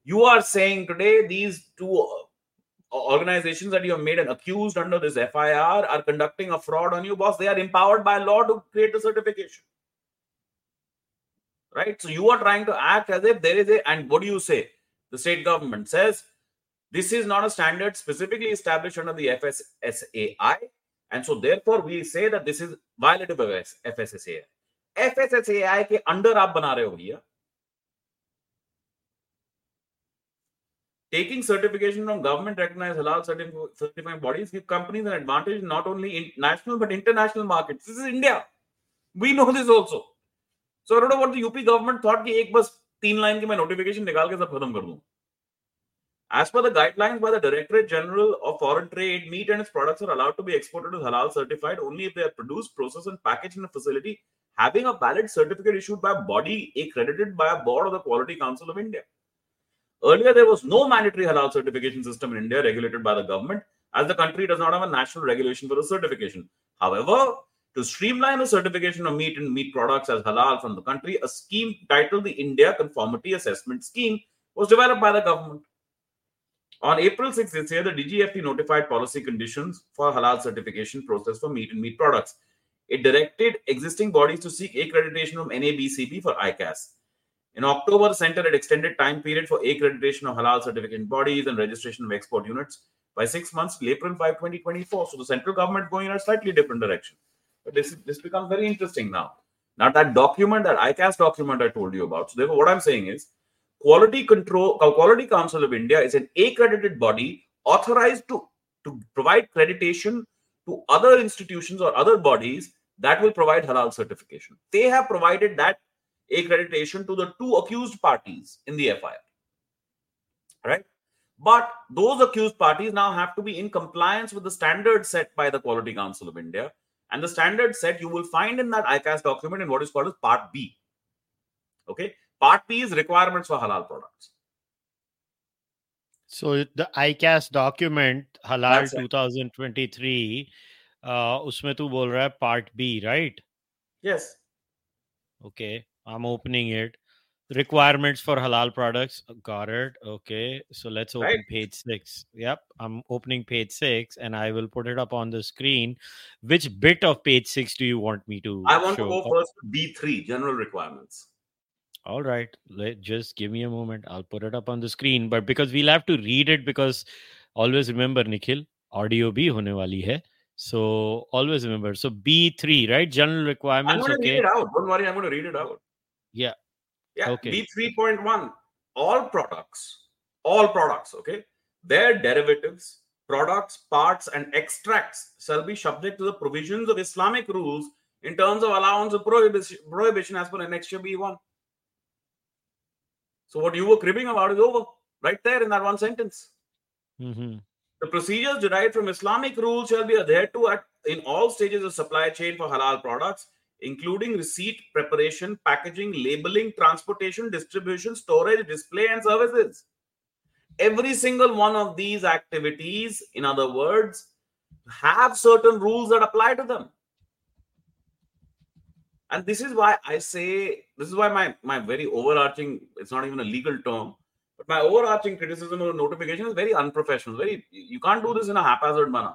You are saying today these two uh, organizations that you have made and accused under this FIR are conducting a fraud on you, boss. They are empowered by law to create a certification Right? So you are trying to act as if there is a, and what do you say? The state government says this is not a standard specifically established under the FSSAI. And so therefore we say that this is violative of FSSAI. FSSAI के under आप बना रहे हो भैया taking certification from government recognized halal certifying bodies give companies an advantage not only in national but international markets. This is India. We know this also. So I don't know what the UP government thought कि एक बस तीन line की मैं notification निकाल के सब खत्म कर दूं. As per the guidelines by the Directorate General of Foreign Trade, meat and its products are allowed to be exported as halal certified only if they are produced, processed, and packaged in a facility having a valid certificate issued by a body accredited by a board of the Quality Council of India. Earlier, there was no mandatory halal certification system in India regulated by the government, as the country does not have a national regulation for the certification. However, to streamline the certification of meat and meat products as halal from the country, a scheme titled the India Conformity Assessment Scheme was developed by the government. On April 6 this year, the DGFT notified policy conditions for halal certification process for meat and meat products. It directed existing bodies to seek accreditation from NABCB for ICAS. In October, the center had extended time period for accreditation of halal certificate bodies and registration of export units by six months till April 5, 2024. So the central government going in a slightly different direction. This, this becomes very interesting now. Now that document, that ICAS document I told you about. So therefore, what I'm saying is Quality Control Quality Council of India is an accredited body authorized to, to provide accreditation to other institutions or other bodies that will provide halal certification. They have provided that accreditation to the two accused parties in the FIR. Right? But those accused parties now have to be in compliance with the standards set by the Quality Council of India. And the standards set you will find in that ICAS document in what is called as Part B. Okay. Part B is requirements for halal products. So the ICAS document halal 2023 uh, उसमें तू बोल रहा है part B, right? Yes. Okay. I'm opening it. Requirements for halal products. Oh, got it. Okay. So let's open right. page six. Yep. I'm opening page six and I will put it up on the screen. Which bit of page six do you want me to? I want show? to go first B3, general requirements. All right. Let, just give me a moment. I'll put it up on the screen. But because we'll have to read it, because always remember, Nikhil, audio bhi hone wali hai. So always remember. So B3, right? General requirements. I'm going to okay. read it out. Don't worry. I'm going to read it out. Yeah. Yeah. Okay. B3.1. All products, all products, okay, their derivatives, products, parts, and extracts shall be subject to the provisions of Islamic rules in terms of allowance of prohibition, prohibition as per Annexure B1. So, what you were cribbing about is over right there in that one sentence. Mm-hmm. The procedures derived from Islamic rules shall be adhered to at, in all stages of supply chain for halal products including receipt, preparation, packaging, labeling, transportation, distribution, storage, display, and services. Every single one of these activities, in other words, have certain rules that apply to them. And this is why I say, this is why my, my very overarching, it's not even a legal term, but my overarching criticism of notification is very unprofessional. Very, you can't do this in a haphazard manner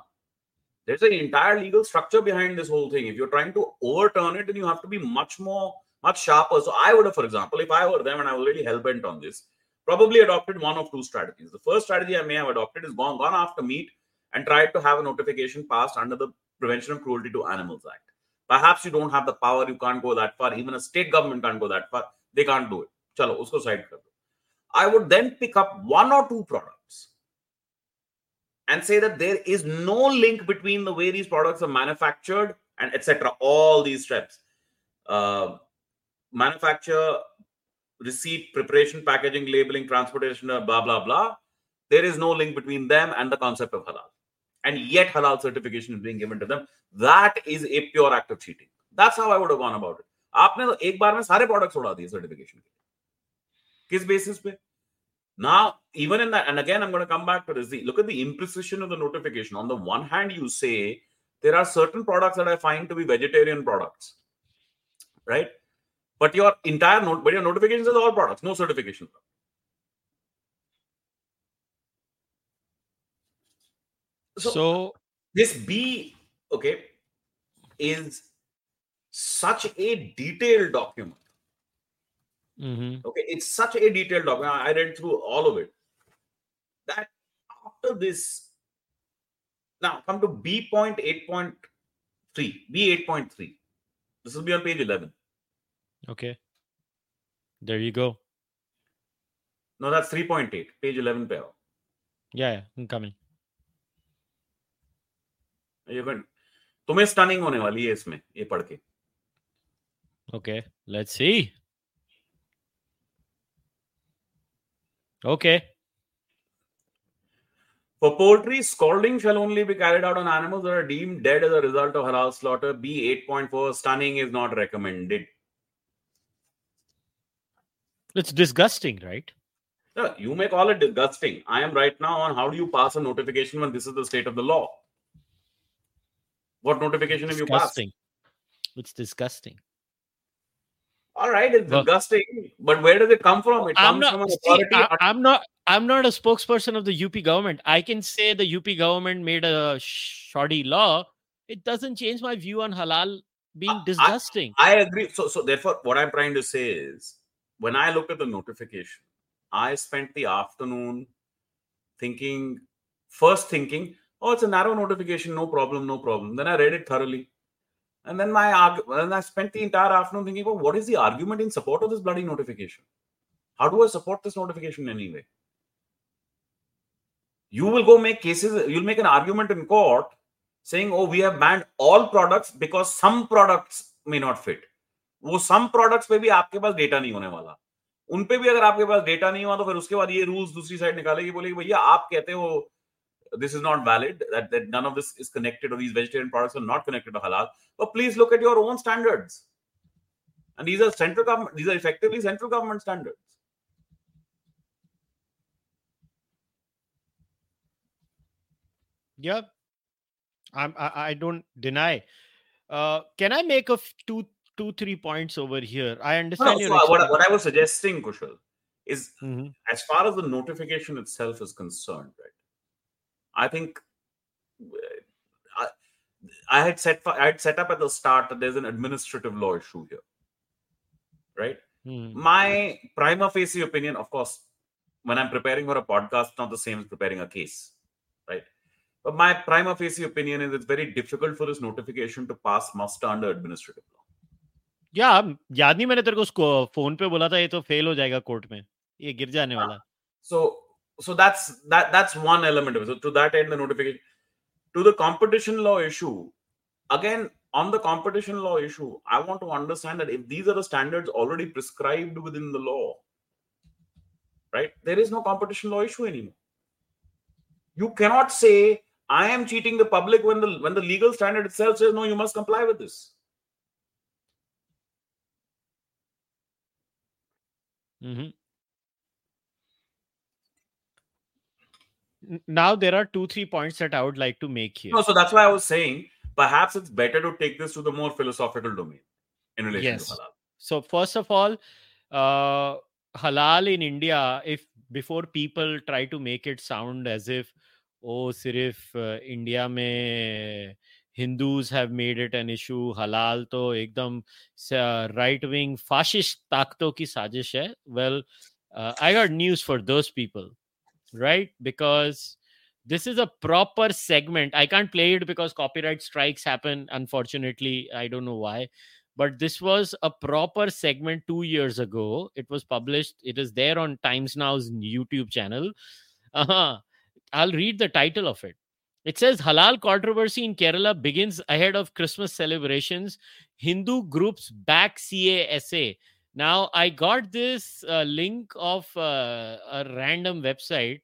there's an entire legal structure behind this whole thing. If you're trying to overturn it, then you have to be much more, much sharper. So I would have, for example, if I were them and I was really hell bent on this, probably adopted one of two strategies. The first strategy I may have adopted is gone, gone after meat and tried to have a notification passed under the Prevention of Cruelty to Animals Act. Perhaps you don't have the power, you can't go that far. Even a state government can't go that far. They can't do it. Chalo, usko side kar I would then pick up one or two products and say that there is no link between the way these products are manufactured and etc all these steps uh, manufacture receipt preparation packaging labeling transportation blah blah blah there is no link between them and the concept of halal. And yet halal certification is being given to them. That is a pure act of cheating. That's how I would have gone about it. आपने तो एक बार में सारे products उड़ा दिए certification के किस basis पे now even in that and again i'm going to come back to this. Look at the imprecision of the notification. On the one hand you say there are certain products that i find to be vegetarian products right? But your entire note but your notifications is all products no certification. So, so this b okay is such a detailed document Mm-hmm. Okay, it's such a detailed document. I read through all of it. That after this, now come to B point eight point three, B eight point three. This will be on page eleven. Okay. There you go. No, that's three point eight, page eleven पे Yeah, yeah, I'm coming. You're going. तुम्हें stunning होने वाली है इसमें ये पढ़ के. Okay, let's see. Okay. For poultry, scalding shall only be carried out on animals that are deemed dead as a result of halal slaughter. B 8.4 stunning is not recommended. It's disgusting, right? No, you may call it disgusting. I am right now on how do you pass a notification when this is the state of the law? What notification have you passed? It's disgusting all right it's well, disgusting but where does it come from? It I'm comes not, from see, I, i'm not i'm not a spokesperson of the up government. I can say the up government made a shoddy law. It doesn't change my view on halal being disgusting I, I agree. So so therefore what i'm trying to say is when i looked at the notification i spent the afternoon thinking first thinking oh it's a narrow notification no problem no problem. Then i read it thoroughly and then my and I spent the entire afternoon thinking about what is the argument in support of this bloody notification? How do I support this notification anyway? You will go make cases, you'll make an argument in court saying, oh, we have banned all products because some products may not fit. वो सम products पे भी आपके पास data नहीं होने वाला उन पे भी अगर आपके पास डेटा नहीं हुआ तो फिर उसके बाद ये रूल्स दूसरी साइड निकालेगी बोलेगी भैया आप कहते हो this is not valid, that, that none of this is connected or these vegetarian products are not connected to halal. But please look at your own standards. And these are central government, these are effectively central government standards. Yeah, I'm, I, I don't deny. Uh, can I make a f- two, two, three points over here? I understand. No, so what, what I was suggesting, Kushal, is mm-hmm. as far as the notification itself is concerned, right? I think I, I had set I had set up at the start that there's an administrative law issue here, right? Hmm. My prima facie opinion, of course, when I'm preparing for a podcast, not the same as preparing a case, right? But my prima facie opinion is it's very difficult for this notification to pass muster under administrative law. या याद नहीं मैंने तेरे को उसको phone पे बोला था ये तो फेल हो जाएगा कोर्ट में ये गिर जाने वाला so so that's that that's one element of it. So to that end, the notification to the competition law issue, again on the competition law issue, I want to understand that if these are the standards already prescribed within the law, right? There is no competition law issue anymore. You cannot say I am cheating the public when the when the legal standard itself says no, you must comply with this. Mm-hmm. now there are two three points that i would like to make here. No so that's why i was saying perhaps it's better to take this to the more philosophical domain in relation yes. to halal. So first of all uh, halal in india if before people try to make it sound as if oh sirif uh, india may hindus have made it an issue halal to ekdam right wing fascist takto ki sajish hai well uh, i got news for those people right? Because this is a proper segment. I can't play it because copyright strikes happen. Unfortunately, I don't know why. But this was a proper segment two years ago. It was published. It is there on Times Now's YouTube channel. Uh-huh. I'll read the title of it. It says Halal controversy in Kerala begins ahead of Christmas celebrations. Hindu groups back CASA. Now, I got this uh, link of uh, a random website.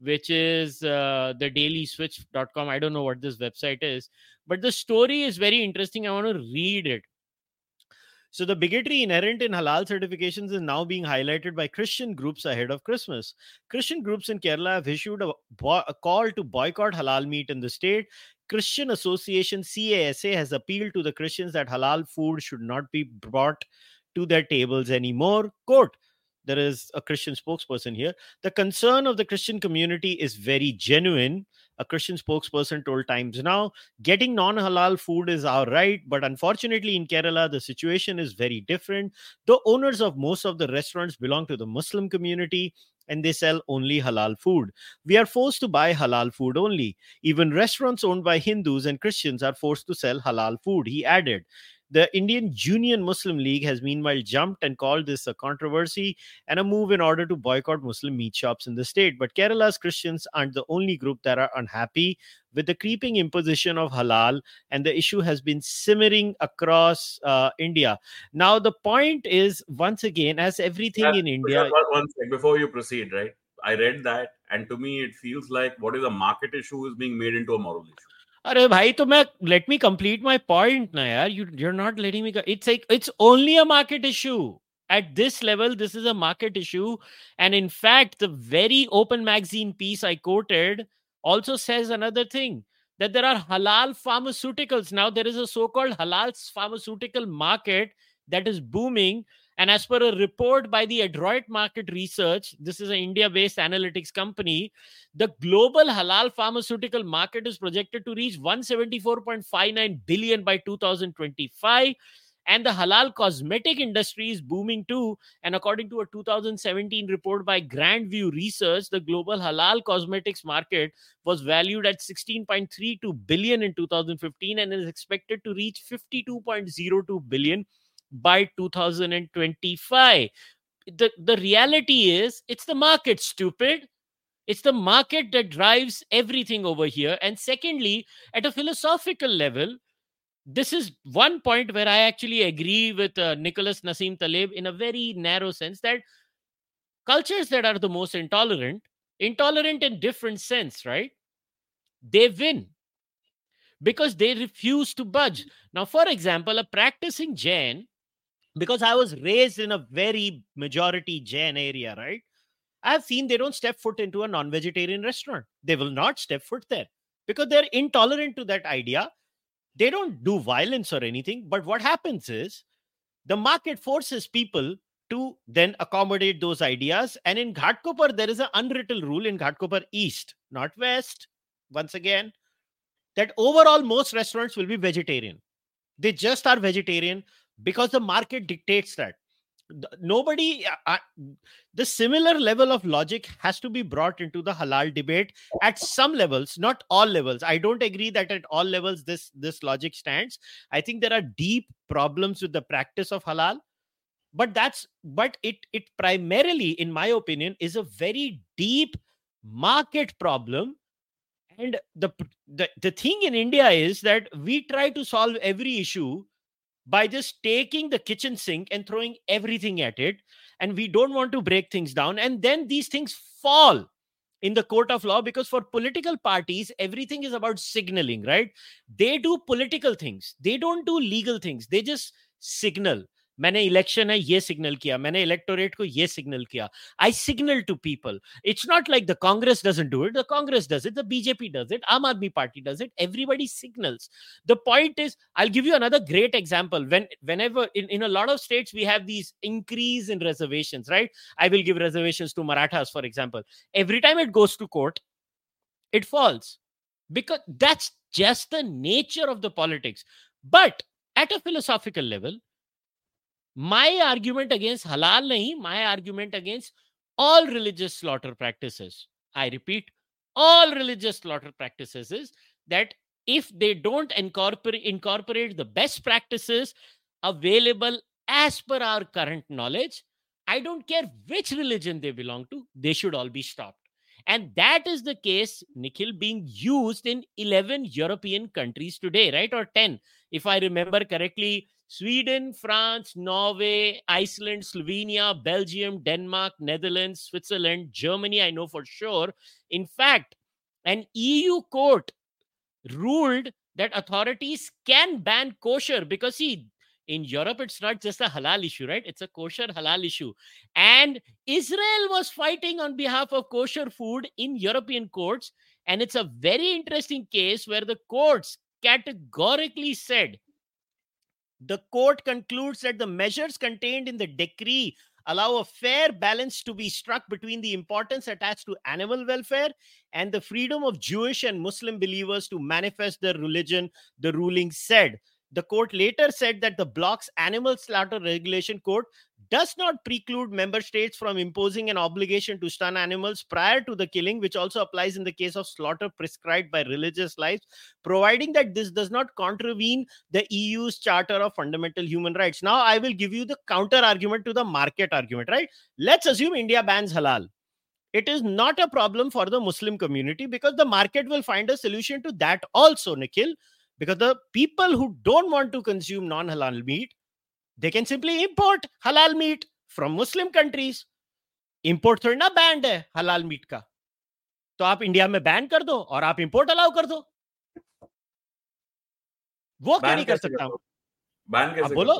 which is uh, the dailyswitch.com. I don't know what this website is, but the story is very interesting. I want to read it. So, the bigotry inherent in halal certifications is now being highlighted by Christian groups ahead of Christmas. Christian groups in Kerala have issued a, bo- a call to boycott halal meat in the state. Christian Association CASA has appealed to the Christians that halal food should not be brought to their tables anymore. Quote, there is a Christian spokesperson here. The concern of the Christian community is very genuine. A Christian spokesperson told Times Now, getting non halal food is our right, but unfortunately in Kerala, the situation is very different. The owners of most of the restaurants belong to the Muslim community and they sell only halal food. We are forced to buy halal food only. Even restaurants owned by Hindus and Christians are forced to sell halal food, he added. The Indian Union Muslim League has meanwhile jumped and called this a controversy and a move in order to boycott Muslim meat shops in the state. But Kerala's Christians aren't the only group that are unhappy with the creeping imposition of halal, and the issue has been simmering across uh, India. Now, the point is, once again, as everything yeah, in India. One second before you proceed, right? I read that, and to me, it feels like what is a market issue is being made into a moral issue. अरे भाई तो मैं let me complete my point ना यार you you are not letting me it's like it's only a market issue at this level this is a market issue and in fact the very open magazine piece i quoted also says another thing that there are halal pharmaceuticals now there is a so called halal pharmaceutical market that is booming and as per a report by the Adroit Market Research, this is an India based analytics company, the global halal pharmaceutical market is projected to reach 174.59 billion by 2025 and the halal cosmetic industry is booming too. And according to a 2017 report by grandview research the global halal cosmetics market was valued at 16.32 billion in 2015 and is expected to reach 52.02 billion by 2025 the the reality is it's the market stupid. It's the market that drives everything over here. And secondly at a philosophical level this is one point where i actually agree with uh, nicholas nassim taleb in a very narrow sense that cultures that are the most intolerant intolerant in different sense right? They win because they refuse to budge. Now for example a practicing jain because I was raised in a very majority Jain area, right? I've seen they don't step foot into a non vegetarian restaurant. They will not step foot there because they're intolerant to that idea. They don't do violence or anything. But what happens is the market forces people to then accommodate those ideas. And in Ghatkopar, there is an unwritten rule in Ghatkopar East, not West, once again, that overall most restaurants will be vegetarian. They just are vegetarian because the market dictates that. Nobody uh, the similar level of logic has to be brought into the halal debate at some levels not all levels. I don't agree that at all levels this this logic stands. I think there are deep problems with the practice of halal but that's but it it primarily in my opinion is a very deep market problem. And the the, the thing in india is that we try to solve every issue by just taking the kitchen sink and throwing everything at it. And we don't want to break things down. And then these things fall in the court of law because for political parties, everything is about signaling, right? They do political things, they don't do legal things, they just signal. मैंने election है ये signal किया मैंने electorate को ये signal किया I signal to people it's not like the Congress doesn't do it the Congress does it the BJP does it Aam Aadmi party does it everybody signals the point is i'll give you another great example when whenever in, in a lot of states we have these increase in reservations right i will give reservations to marathas for example every time it goes to court it falls because that's just the nature of the politics but at a philosophical level my argument against halal nahi my argument against all religious slaughter practices i repeat all religious slaughter practices is that if they don't incorporate incorporate the best practices available as per our current knowledge i don't care which religion they belong to they should all be stopped And that is the case, Nikhil, being used in 11 European countries today, right? Or 10, if I remember correctly. Sweden, France, Norway, Iceland, Slovenia, Belgium, Denmark, Netherlands, Switzerland, Germany, I know for sure. In fact, an EU court ruled that authorities can ban kosher because, see, in Europe, it's not just a halal issue, right? It's a kosher halal issue. And Israel was fighting on behalf of kosher food in European courts. And it's a very interesting case where the courts categorically said the court concludes that the measures contained in the decree allow a fair balance to be struck between the importance attached to animal welfare and the freedom of Jewish and Muslim believers to manifest their religion, the ruling said. The court later said that the bloc's animal slaughter regulation code does not preclude member states from imposing an obligation to stun animals prior to the killing, which also applies in the case of slaughter prescribed by religious lives, providing that this does not contravene the EU's Charter of Fundamental Human Rights. Now, I will give you the counter argument to the market argument, right? Let's assume India bans halal. It is not a problem for the Muslim community because the market will find a solution to that also, Nikhil because the people who don't want to consume non halal meat they can simply import halal meat from muslim countries. Import थोड़ी ना band है हलाल meet का। तो आप India में ban कर दो और आप इंपोर्ट अलाउ कर दो। वो क्या नहीं कर सकता बैन कैसे बोलो।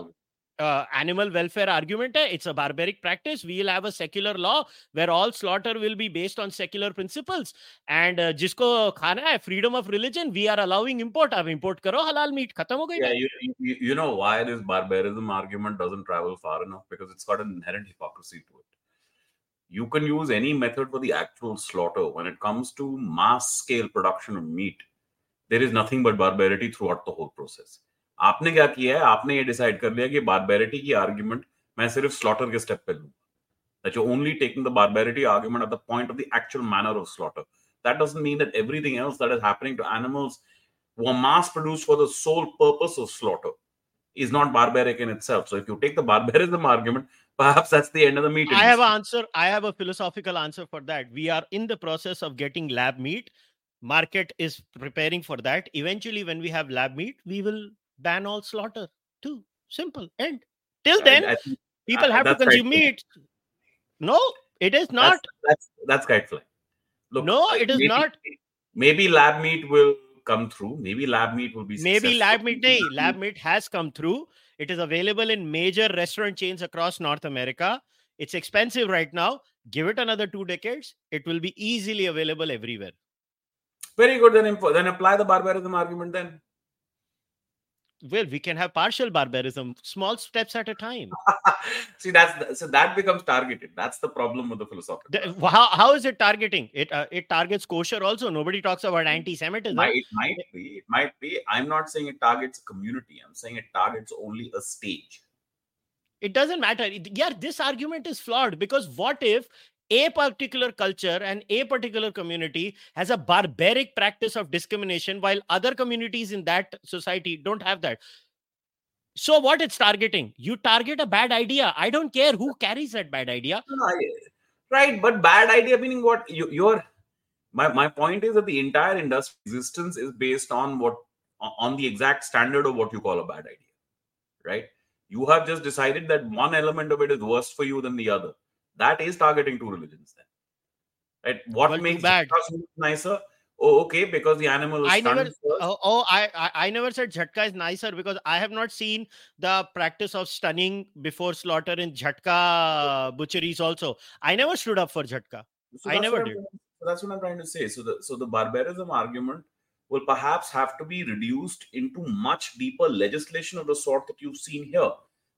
Uh, animal welfare argument hai. it's a barbaric practice. We'll have a secular law where all slaughter will be based on secular principles. And uh, jisko khana hai freedom of religion we are allowing import. Ab import karo halal meat khatam ho gayi yeah you, you, you know why this barbarism argument doesn't travel far enough? Because it's got an inherent hypocrisy to it. You can use any method for the actual slaughter. When it comes to mass scale production of meat there is nothing but barbarity throughout the whole process आपने क्या किया है आपने ये decide कर लिया कि बारबेरिटी की आर्ग्यूमेंट मैं सिर्फ स्लॉटर के स्टेप पे लूंगा that you're only taking the barbarity argument at the point of the actual manner of slaughter. That doesn't mean that everything else that is happening to animals who are mass produced for the sole purpose of slaughter is not barbaric in itself. So if you take the barbarism argument, perhaps that's the end of the meat. I have an answer. I have a philosophical answer for that. We are in the process of getting lab meat. Market is preparing for that. Eventually, when we have lab meat, we will ban all slaughter too. Simple. End. Till then, I, I think, people uh, have to consume meat. No, it is not. That's that's, that's fly. Look, no, it is maybe, not. Maybe lab meat will come through. Maybe lab meat will be. Maybe lab meat. Nay, lab meat has come through. It is available in major restaurant chains across North America. It's expensive right now. Give it another two decades. It will be easily available everywhere. Very good. Then, then apply the barbarism argument. Then well we can have partial barbarism small steps at a time. [LAUGHS] See that's so that becomes targeted. That's the problem with the philosophy the, how, how is it targeting? It uh, it targets kosher also. Nobody talks about anti-semitism. It might be it might be. I'm not saying it targets a community. I'm saying it targets only a stage. It doesn't matter. Yeah this argument is flawed because what if a particular culture and a particular community has a barbaric practice of discrimination while other communities in that society don't have that. So what it's targeting? You target a bad idea. I don't care who carries that bad idea. [LAUGHS] Right. But bad idea meaning what? You, you're my, my point is that the entire industry existence is based on what on the exact standard of what you call a bad idea. Right? You have just decided that one element of it is worse for you than the other that is targeting two religions then. Right? What well, makes bad. nicer? Oh okay because the animal is i never oh, oh I, I, I never said jhatka is nicer because i have not seen the practice of stunning before slaughter in jhatka butcheries also. I never stood up for jhatka so i never did. so that's what i'm trying to say. So the so the barbarism argument will perhaps have to be reduced into much deeper legislation of the sort that you've seen here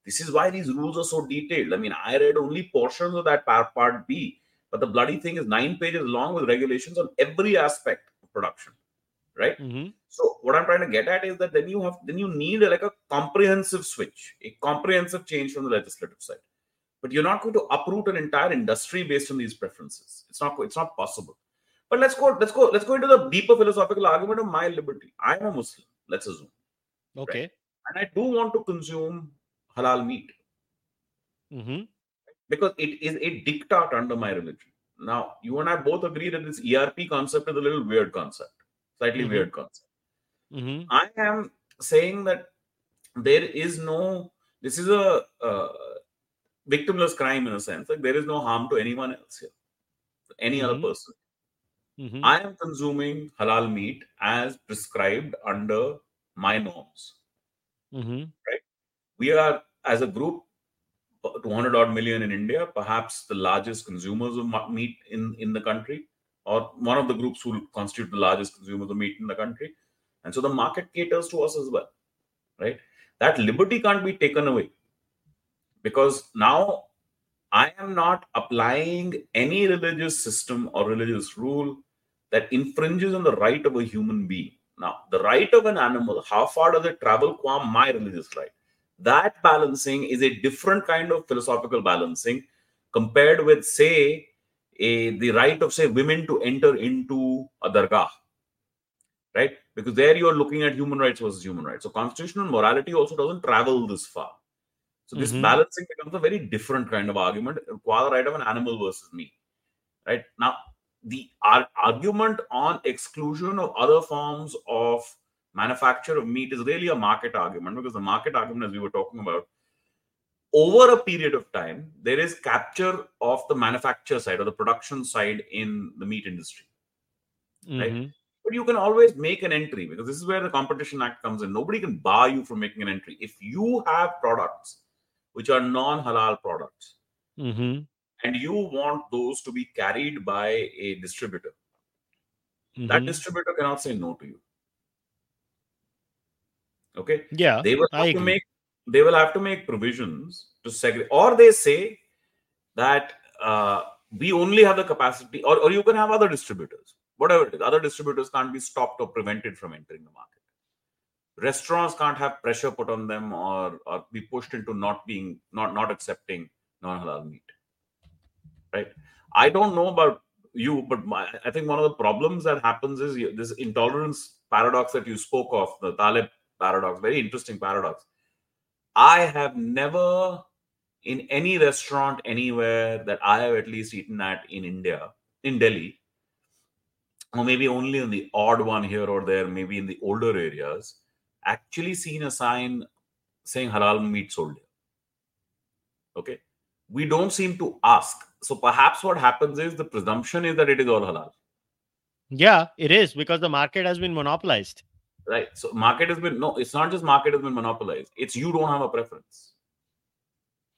this is why these rules are so detailed. I mean, I read only portions of that part, part B, but the bloody thing is nine pages long with regulations on every aspect of production. Right. Mm-hmm. So what I'm trying to get at is that then you have then you need like a comprehensive switch, a comprehensive change from the legislative side. But you're not going to uproot an entire industry based on these preferences. It's not it's not possible. But let's go let's go let's go into the deeper philosophical argument of my liberty. I'm a Muslim. Let's assume. Okay. Right? And I do want to consume halal meat mm-hmm. because it is a diktat under my religion Now, you and I both agree that this ERP concept is a little weird concept, slightly Mhm. weird concept. Mhm. I am saying that there is no, this is a uh, victimless crime in a sense. Like there is no harm to anyone else here, any other Mhm. person. Mhm. I am consuming halal meat as prescribed under my norms. Mhm. We are, as a group, 200 odd million in India, perhaps the largest consumers of meat in, in the country, or one of the groups who constitute the largest consumers of meat in the country. And so the market caters to us as well, right? That liberty can't be taken away because now I am not applying any religious system or religious rule that infringes on the right of a human being. Now, the right of an animal, how far does it travel qua my religious right? That balancing is a different kind of philosophical balancing compared with, say, a, the right of, say, women to enter into a dargah, right? Because there you are looking at human rights versus human rights. So constitutional morality also doesn't travel this far. So this Mhm. balancing becomes a very different kind of argument, qua the right of an animal versus me. Right now, the ar- argument on exclusion of other forms of manufacture of meat is really a market argument because the market argument, as we were talking about, over a period of time, there is capture of the manufacture side or the production side in the meat industry. Right. Mhm. But you can always make an entry because this is where the Competition Act comes in. Nobody can bar you from making an entry. If you have products which are non halal products Mhm. and you want those to be carried by a distributor, that Mhm. distributor cannot say no to you. Okay. Yeah, They will I have to agree. make they will have to make provisions to segregate, or they say that uh, we only have the capacity, or, or you can have other distributors, whatever it is. Other distributors can't be stopped or prevented from entering the market. Restaurants can't have pressure put on them or, or be pushed into not being not not accepting non-halal meat. Right? I don't know about you, but my, I think one of the problems that happens is you- this intolerance paradox that you spoke of, the Taleb paradox, very interesting paradox. I have never, in any restaurant anywhere that I have at least eaten at in India, in Delhi, or maybe only in the odd one here or there, maybe in the older areas, actually seen a sign saying halal meat sold. Okay. We don't seem to ask. So perhaps what happens is the presumption is that it is all halal. Yeah, it is because the market has been monopolized. Right. So market has been no, it's not just market has been monopolized. It's you don't have a preference.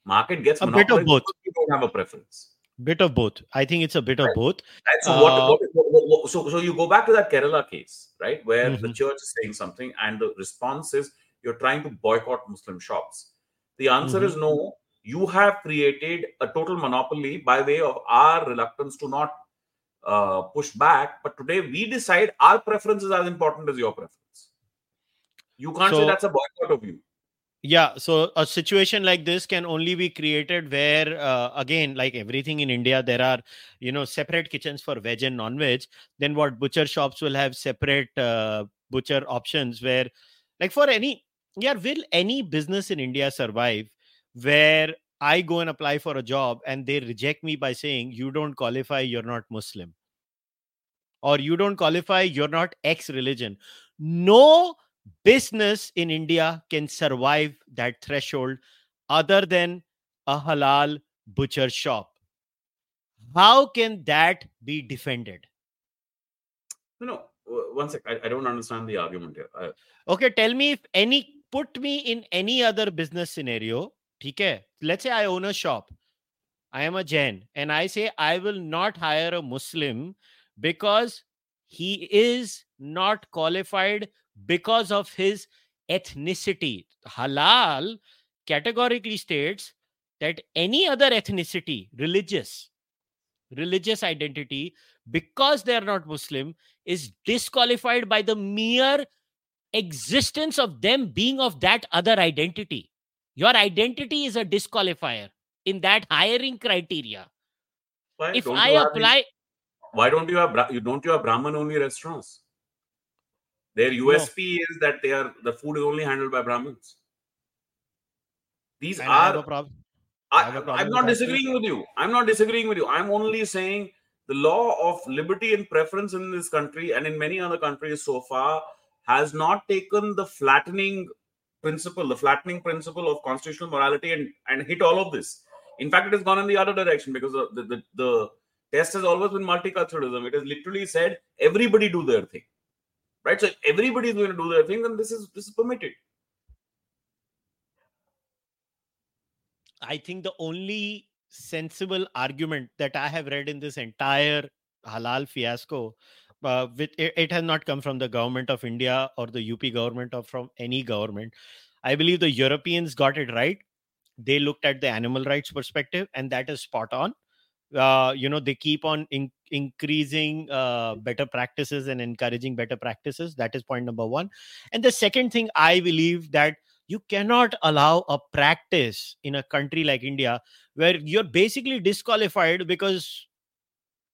Market gets A bit of both. you don't have a preference. Bit of both. I think it's a bit of both. Right. So what, Uh, what, what, what- so so you go back to that Kerala case, right, where the Mhm. church is saying something and the response is you're trying to boycott Muslim shops. The answer is no. You have created a total monopoly by way of our reluctance to not uh, push back. But today we decide our preference is as important as your preference. You can't say that's a boycott of you. Yeah, so a situation like this can only be created where, uh, again, like everything in India, there are, you know, separate kitchens for veg and non-veg. Then what butcher shops will have separate uh, butcher options where, like, for any, yeah, will any business in India survive where I go and apply for a job and they reject me by saying you don't qualify, you're not Muslim, or you don't qualify, you're not X religion. No business in India can survive that threshold other than a halal butcher shop. How can that be defended? No, no. One sec. I, I don't understand the argument here. I, Okay, tell me if any put me in any other business scenario. Okay, let's say I own a shop. I am a Jain, and I say I will not hire a Muslim because he is not qualified because of his ethnicity. Halal categorically states that any other ethnicity, religious, religious identity, because they are not Muslim, is disqualified by the mere existence of them being of that other identity. Your identity is a disqualifier in that hiring criteria. why If don't I you have why don't you have you don't you have Brahman only restaurants? Their USP is that they are the food is only handled by Brahmins. These and I are. I, have a problem I'm with not that disagreeing with you. I'm not disagreeing with you. I'm only saying the law of liberty and preference in this country and in many other countries so far has not taken the flattening principle, the flattening principle of constitutional morality and, and hit all of this. In fact, it has gone in the other direction because the, the, the, test has always been multiculturalism. It has literally said everybody do their thing. Right? So everybody is going to do their thing, then this is this is permitted. I think the only sensible argument that I have read in this entire halal fiasco, uh, with it, it, has not come from the government of India or the UP government or from any government. I believe the Europeans got it right. They looked at the animal rights perspective, and that is spot on. Uh, you know, they keep on in, increasing uh, better practices and encouraging better practices. That is point number one. And the second thing, I believe that you cannot allow a practice in a country like India where you're basically disqualified because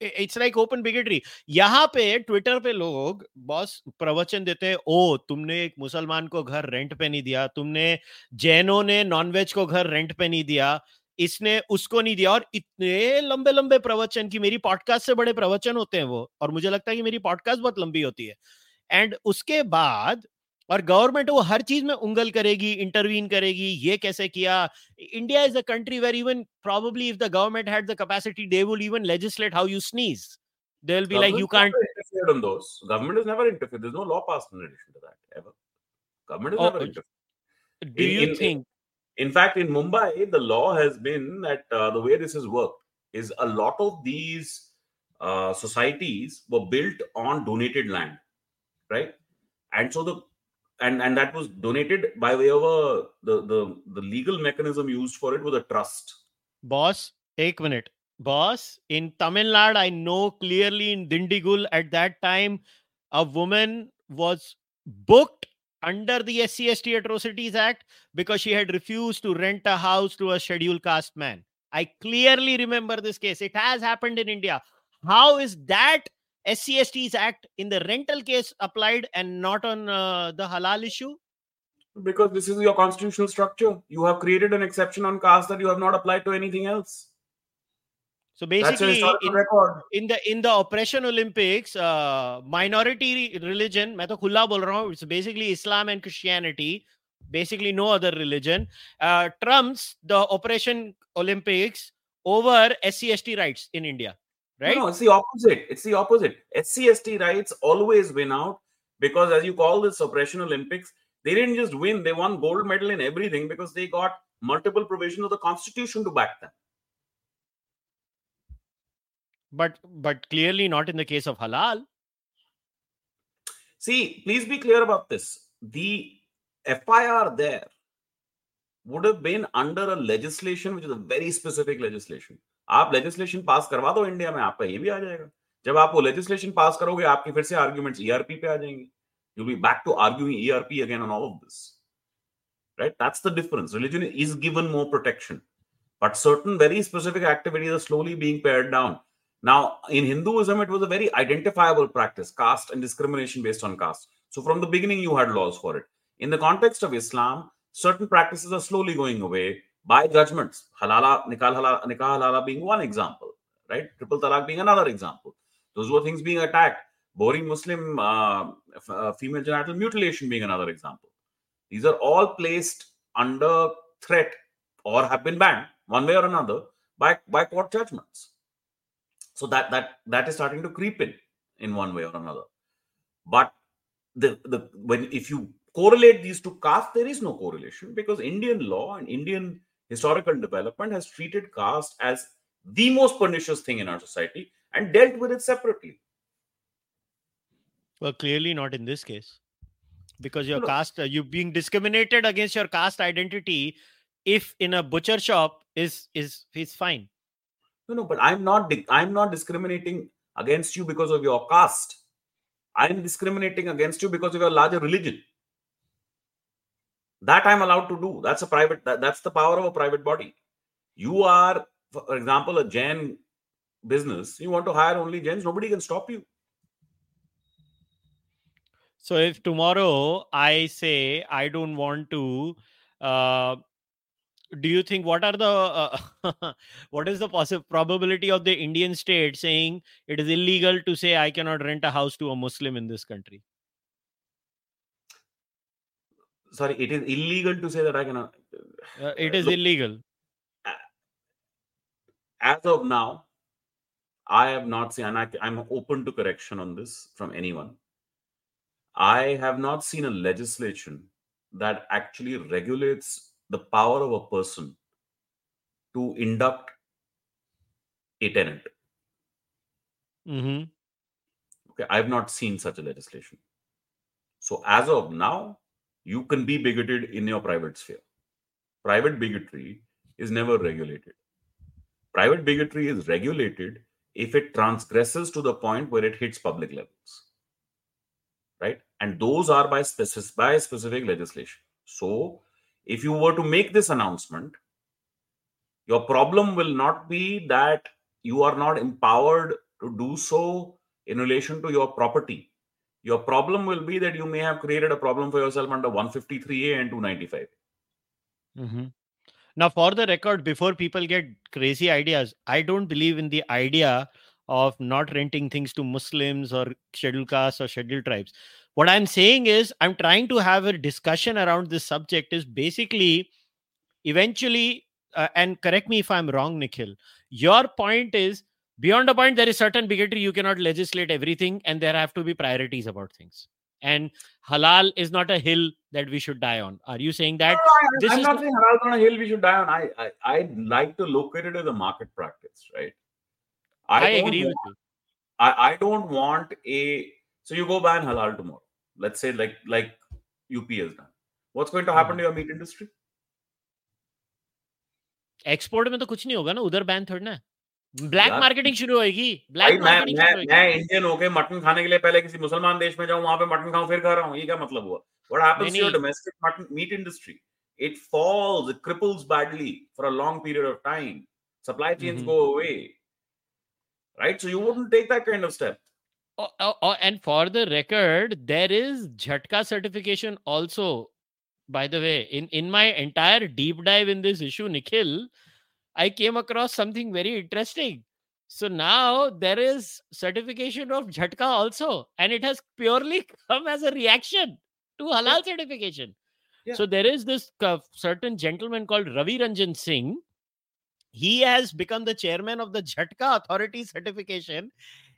it's like open bigotry यहाँ पे Twitter पे लोग boss प्रवचन देते हैं ओ तुमने एक मुसलमान को घर रेंट पे नहीं दिया, तुमने जैनों ने नॉनवेज को घर रेंट पे नहीं दिया, इसने उसको नहीं दिया। और इतने लंबे लंबे प्रवचन की मेरी पॉडकास्ट से बड़े प्रवचन होते हैं वो, और मुझे लगता है कि मेरी पॉडकास्ट बहुत लंबी होती है। एंड उसके बाद और गवर्नमेंट वो हर चीज में उंगल करेगी इंटरवीन करेगी ये कैसे किया India is a country where even probably if the government had the capacity they will even legislate how you sneeze they will be like you can't interfered on those government has never interfered there's no law passed in addition to that ever government has oh, never interfered do in, you in, think in, in, fact in mumbai the law has been that uh, the way this has worked is a lot of these uh, societies were built on donated land right and so the and and that was donated by way of a the the, the legal mechanism used for it was a trust boss take minute boss in tamil nadu i know clearly in dindigul at that time a woman was booked under the SCST Atrocities Act because she had refused to rent a house to a scheduled caste man. I clearly remember this case. It has happened in India. How is that SCSTs Act in the rental case applied and not on uh, the halal issue? Because this is your constitutional structure. You have created an exception on caste that you have not applied to anything else. So basically, in, in, the in the oppression Olympics, uh, minority religion, मैं तो खुला बोल रहा हूँ, it's basically Islam and Christianity, basically no other religion, uh, trumps the oppression Olympics over SCST rights in India right? No, it's the opposite. It's the opposite. SCST rights always win out because, as you call this suppression Olympics, they didn't just win; they won gold medal in everything because they got multiple provisions of the constitution to back them. But but clearly not in the case of halal. See, please be clear about this. The FIR there would have been under a legislation which is a very specific legislation. आप legislation pass करवा दो India में, आपका ये भी आ जाएगा। जब आप वो लेजिस्लेशन पास करोगे, आपके फिर से आर्ग्यूमेंट्स ईआरपी पे आ जाएँगे। You be back to arguing ERP again on all of this right that's the difference religion is given more protection but certain very specific activities are slowly being pared down now in Hinduism it was a very identifiable practice caste and discrimination based on caste so from the beginning you had laws for it in the context of Islam certain practices are slowly going away by judgments. Halala, nikah halala, nikah halala being one example, right? Triple talaq being another example. Those were things being attacked. Bohra Muslim uh, uh, female genital mutilation being another example. These are all placed under threat or have been banned one way or another by, by court judgments. So that that that is starting to creep in in one way or another. But the the when if you correlate these two caste, there is no correlation because Indian law and Indian historical development has treated caste as the most pernicious thing in our society and dealt with it separately. Well, clearly not in this case, because your no, caste, uh, you being discriminated against your caste identity, if in a butcher shop is is is fine. No, no, but I'm not. I'm not discriminating against you because of your caste. I'm discriminating against you because of your larger religion that i'm allowed to do. That's a private that, that's the power of a private body. You are for example a jain business. You want to hire only jains nobody can stop you. So if tomorrow i say i don't want to uh, do you think what are the uh, [LAUGHS] what is the possible probability of the indian state saying it is illegal to say i cannot rent a house to a muslim in this country sorry it is illegal to say that i cannot uh, it is Look, illegal. as of now i have not seen and I, i'm open to correction on this from anyone. I have not seen a legislation that actually regulates the power of a person to induct a tenant. Mm-hmm. okay i've not seen such a legislation. So as of now you can be bigoted in your private sphere. Private bigotry is never regulated. Private bigotry is regulated if it transgresses to the point where it hits public levels right? And those are by specific by specific legislation. So if you were to make this announcement your problem will not be that you are not empowered to do so in relation to your property your problem will be that you may have created a problem for yourself under 153a and 295 hmm Now, for the record, before people get crazy ideas, I don't believe in the idea of not renting things to Muslims or scheduled castes or scheduled tribes. What I'm saying is, I'm trying to have a discussion around this subject. Is basically, eventually, uh, and correct me if I'm wrong, Nikhil. Your point is beyond a point there is certain bigotry you cannot legislate everything, and there have to be priorities about things. And halal is not a hill that we should die on. Are you saying that? this I'm is not the- saying halal on a hill we should die on. I, I I'd like to locate it as a market practice, right? I, don't agree want, with you. I, I don't want a so you go ban halal tomorrow. Let's say like like UP has done. What's going to happen Hmm. to your meat industry? Export में तो कुछ नहीं होगा ना उधर ban थोड़ी ना black marketing शुरू होगी ब्लैक मैं मैं मैं इंडियन होके मटन खाने के लिए पहले किसी मुसलमान देश में जाऊँ वहाँ पे मटन खाऊं फिर खा रहा हूँ ये क्या मतलब हुआ? What happens to domestic mutton meat industry it falls cripples badly for a long period of time supply chains go away right so you wouldn't take that kind of step and for the record there is jhatka certification also by the way. In in my entire deep dive in this issue nikhil i came across something very interesting. So now there is certification of jhatka also and it has purely [LAUGHS] come as a reaction to halal certification. Yeah. so there is this uh, certain gentleman called ravi ranjan singh. He has become the chairman of the jhatka authority certification.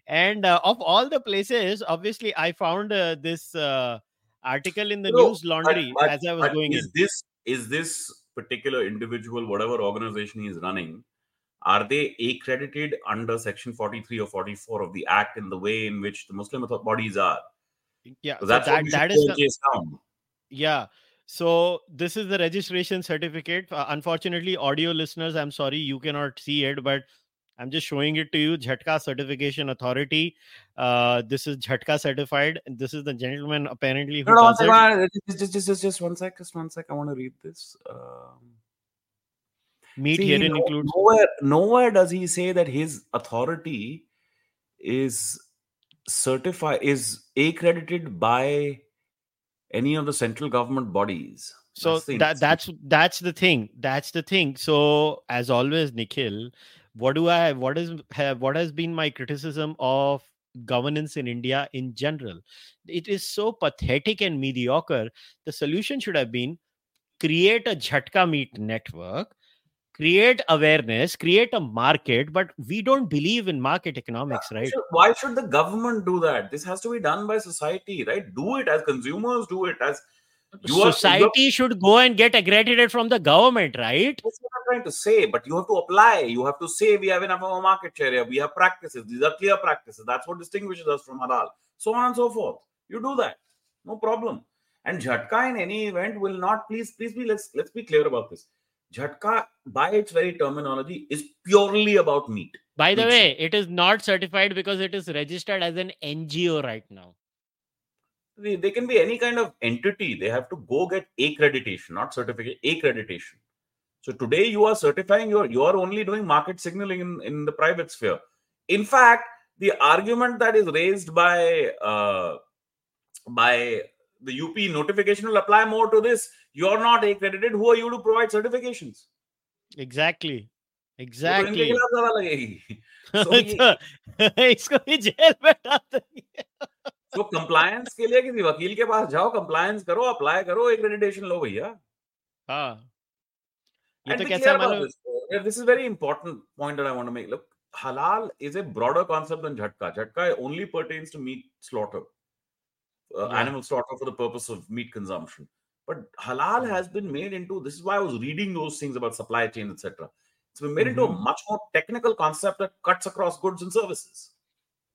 And uh, of all the places obviously i found uh, this uh, article in the No, Newslaundry But- but- as i was going is in. this is this particular individual whatever organization he is running are they accredited under section 43 or 44 of the act in the way in which the muslim bodies are? Yeah so so that's that we that should is the, yeah so this is the registration certificate. Uh, unfortunately audio listeners i'm sorry you cannot see it but i'm just showing it to you jhatka certification authority uh this is jhatka certified this is the gentleman apparently who No, no, does sec, it. one- just, just, just, just one sec, just one sec. I want to read this. Um, meat see, herein no- includes nowhere, nowhere does he say that his authority is certified, is accredited by any of the central government bodies. so That's that that's that's the thing that's the thing so as always nikhil what do i what is have what has been my criticism of governance in india in general it is so pathetic and mediocre the solution should have been create a jhatka meat network create awareness create a market but we don't believe in market economics right Should- why should the government do that? This has to be done by society, right? Do it as consumers, do it as you are- you are- society should go and get accredited from the government right That's what I'm trying to say, but you have to apply. You have to say we have enough of a market share here. We have practices. These are clear practices. That's what distinguishes us from halal. So on and so forth. You do that, no problem. And Jhatka in any event will not. Please, please be. Let's let's be clear about this. Jhatka, by its very terminology, is purely about meat. By the Meat way, it is not certified because it is registered as an NGO right now They, they can be any kind of entity. They have to go get accreditation, not certificate. Accreditation. So today you are certifying. You are you are only doing market signaling in, in the private sphere. In fact, the argument that is raised by uh, by the UP notification will apply more to this. You are not accredited. Who are you to provide certifications? Exactly वो तो इनके exactly खिलाफ दवा लगेगी So ये- तो इसको भी जेल में डाल देंगे [LAUGHS] [LAUGHS] तो कंप्लायंस के लिए किसी वकील के पास जाओ कंप्लायंस करो अप्लाई करो एक्रेडिटेशन लो भैया हाँ ये And तो कैसा है मालूम this is very important point that I want to make. Look, halal is a broader concept than jhatka. Jhatka only pertains to meat slaughter, uh, Yeah. animal slaughter for the purpose of meat consumption. But halal Hmm. has been made into. This is why I was reading those things about supply chain, etc. It's been made mm-hmm. into a Mhm. much more technical concept that cuts across goods and services.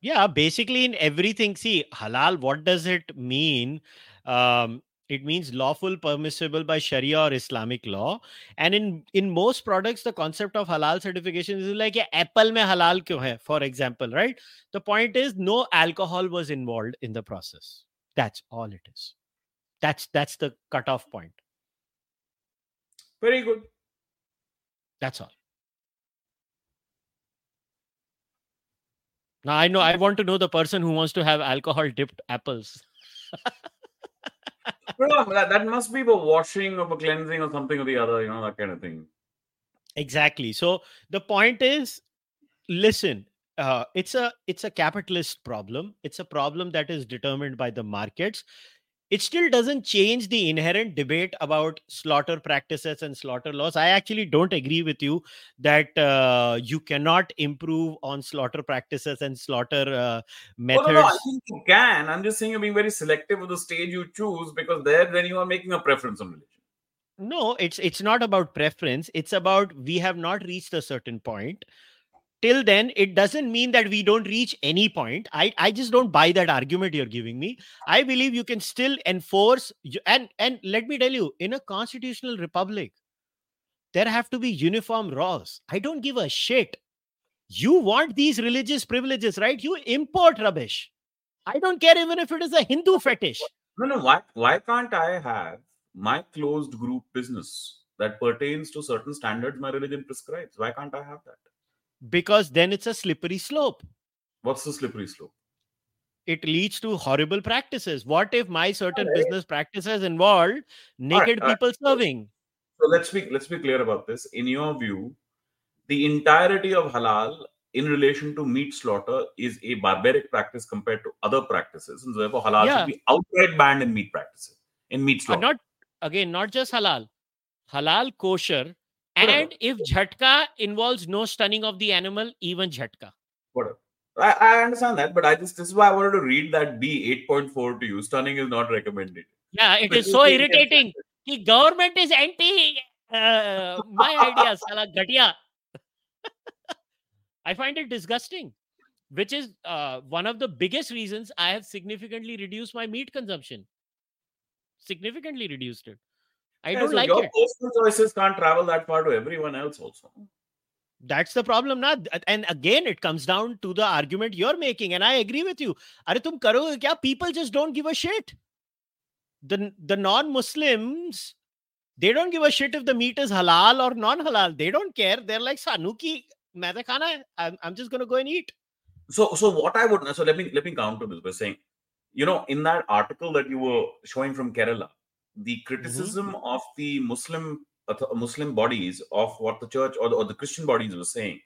Yeah basically in everything see halal what does it mean? Um it means lawful permissible by sharia or islamic law. And in in most products the concept of halal certification is like yeah, apple mein halal kyun hai? For example right? The point is no alcohol was involved in the process. That's all it is. That's that's the cutoff point. Very good. that's all now i know i want to know the person who wants to have alcohol dipped apples. No, that, that must be the washing of a cleansing or something or the other, you know, that kind of thing. exactly. So the point is listen uh, it's a it's a capitalist problem. It's a problem that is determined by the markets it still doesn't change the inherent debate about slaughter practices and slaughter laws i actually don't agree with you that uh, you cannot improve on slaughter practices and slaughter uh, Oh, methods no, no, I think you can. I'm just saying you're being very selective of the stage you choose because there, then you are making a preference on religion. no it's it's not about preference it's about we have not reached a certain point till then it doesn't mean that we don't reach any point i i just don't buy that argument you're giving me i believe you can still enforce and and let me tell you in a constitutional republic there have to be uniform laws i don't give a shit you want these religious privileges right you import rubbish i don't care even if it is a hindu fetish No, no. Why, why can't I have my closed group business that pertains to certain standards my religion prescribes? Why can't I have that? Because then it's a slippery slope What's the slippery slope? it leads to horrible practices. What if my certain Alright. business practices involved naked alright. people serving? So let's be let's be clear about this. In your view, the entirety of halal in relation to meat slaughter is a barbaric practice compared to other practices, and therefore halal Yeah. should be outright banned in meat practices in meat Uh, slaughter. not again, not just halal, halal kosher. And if jhatka involves no stunning of the animal, even jhatka. Whatever. I, I understand that, but I just this is why I wanted to read that B eight point four to you. Stunning is not recommended. Yeah, it But is so irritating. The government is anti uh, my idea, [LAUGHS] sala ghatiya. [LAUGHS] I find it disgusting, which is uh, one of the biggest reasons I have significantly reduced my meat consumption. Significantly reduced it. I Yeah, don't so like your it. personal choices can't travel that far to everyone else also. That's the problem, na. And again, it comes down to the argument you're making, and I agree with you. Are tum karoge kya? People just don't give a shit. The the non-Muslims, they don't give a shit if the meat is halal or non-halal. They don't care. They're like sanuki. main to khana. I'm, I'm just gonna go and eat. So so what I would so let me let me counter this by saying, you know, in that article that you were showing from Kerala, the criticism of the Muslim Muslim bodies of what the church or the, or the Christian bodies were saying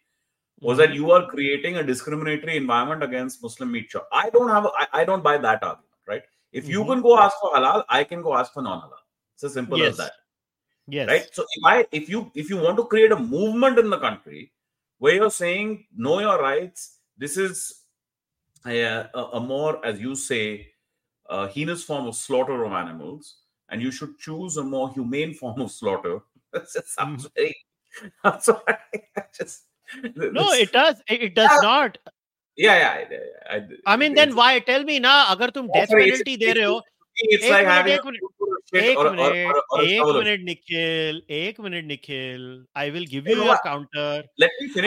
was that you are creating a discriminatory environment against Muslim meat shop. I don't have I, I don't buy that argument, right? If you Mhm. can go ask for halal, I can go ask for non-halal. It's as simple Yes. as that. Yes. right so if i if you if you want to create a movement in the country where you're saying know your rights this is a, a, a more as you say uh, heinous form of slaughter of animals and you should choose a more humane form of slaughter that just sounds very i'm sorry I just No, this- it does. It, does Yeah. not. yeah yeah I, I, I mean, then why? Tell me ना अगर तुम death it's- penalty दे रहे हो it's like having एक minute, एक minute Nikhil एक minute Nikhil I will give you your counter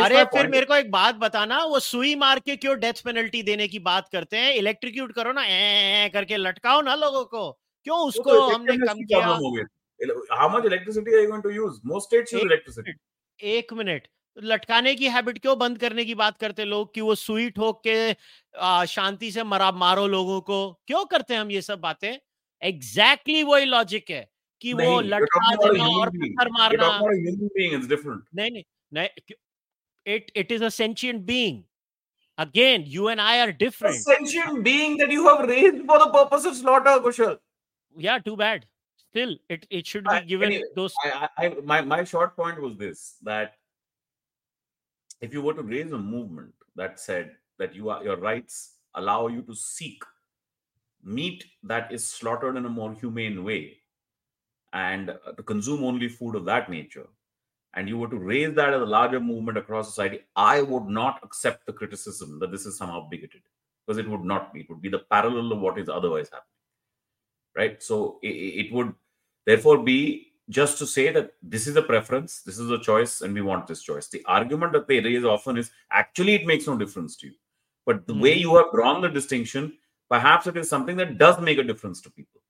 अरे फिर मेरे को एक बात बताना वो सुई मार के क्यों डेथ पेनल्टी देने की बात करते हैं इलेक्ट्रिक्यूट करो ना ए करके लटकाओ ना लोगों को क्यों उसको हमने कम किया? How much electricity are you to use most states use electricity एक मिनट तो लटकाने की हैबिट क्यों बंद करने की बात करते लोग कि वो सुई ठोक के शांति से मरा मारो लोगों को? क्यों करते हैं हम ये सब बातें? एग्जैक्टली वही लॉजिक है कि वो लटका देना और पत्थर मारना। It it is at being again you and I are different being you have for the of slaughter kosher yeah too bad. Still it it should be I- given anyway, those I, I, I, my, my short point was this that if you were to raise a movement that said that you are your rights allow you to seek meat that is slaughtered in a more humane way and uh, to consume only food of that nature and you were to raise that as a larger movement across society i would not accept the criticism that this is somehow bigoted because it would not be. It would be the parallel of what is otherwise happening right so i- i- it would therefore be just to say that this is a preference, this is a choice, and we want this choice. The argument that they raise often is actually it makes no difference to you. But the way Mhm. you have drawn the distinction, perhaps it is something that does make a difference to people.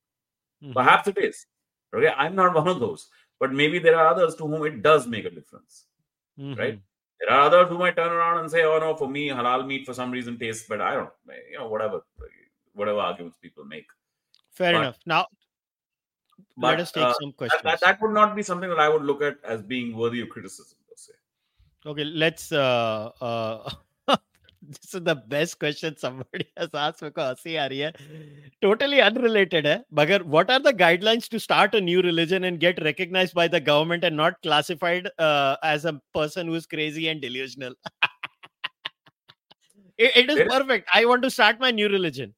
Mhm. Perhaps it is. Okay, I'm not [LAUGHS] one of those, but maybe there are others to whom it does make a difference. right? Mhm. There are others who might turn around and say, "Oh no, for me, halal meat for some reason tastes better." I don't, you know, whatever, whatever arguments people make. Fair but, enough. Now, but, let us take uh, some questions. That, that, would not be something that I would look at as being worthy of criticism, per se. Okay, let's. Uh, uh, [LAUGHS] this is the best question somebody [LAUGHS] has asked because see totally unrelated hai. But what are the guidelines to start a new religion and get recognized by the government and not classified uh, as a person who is crazy and delusional? [LAUGHS] it, it is perfect. Is... I want to start my new religion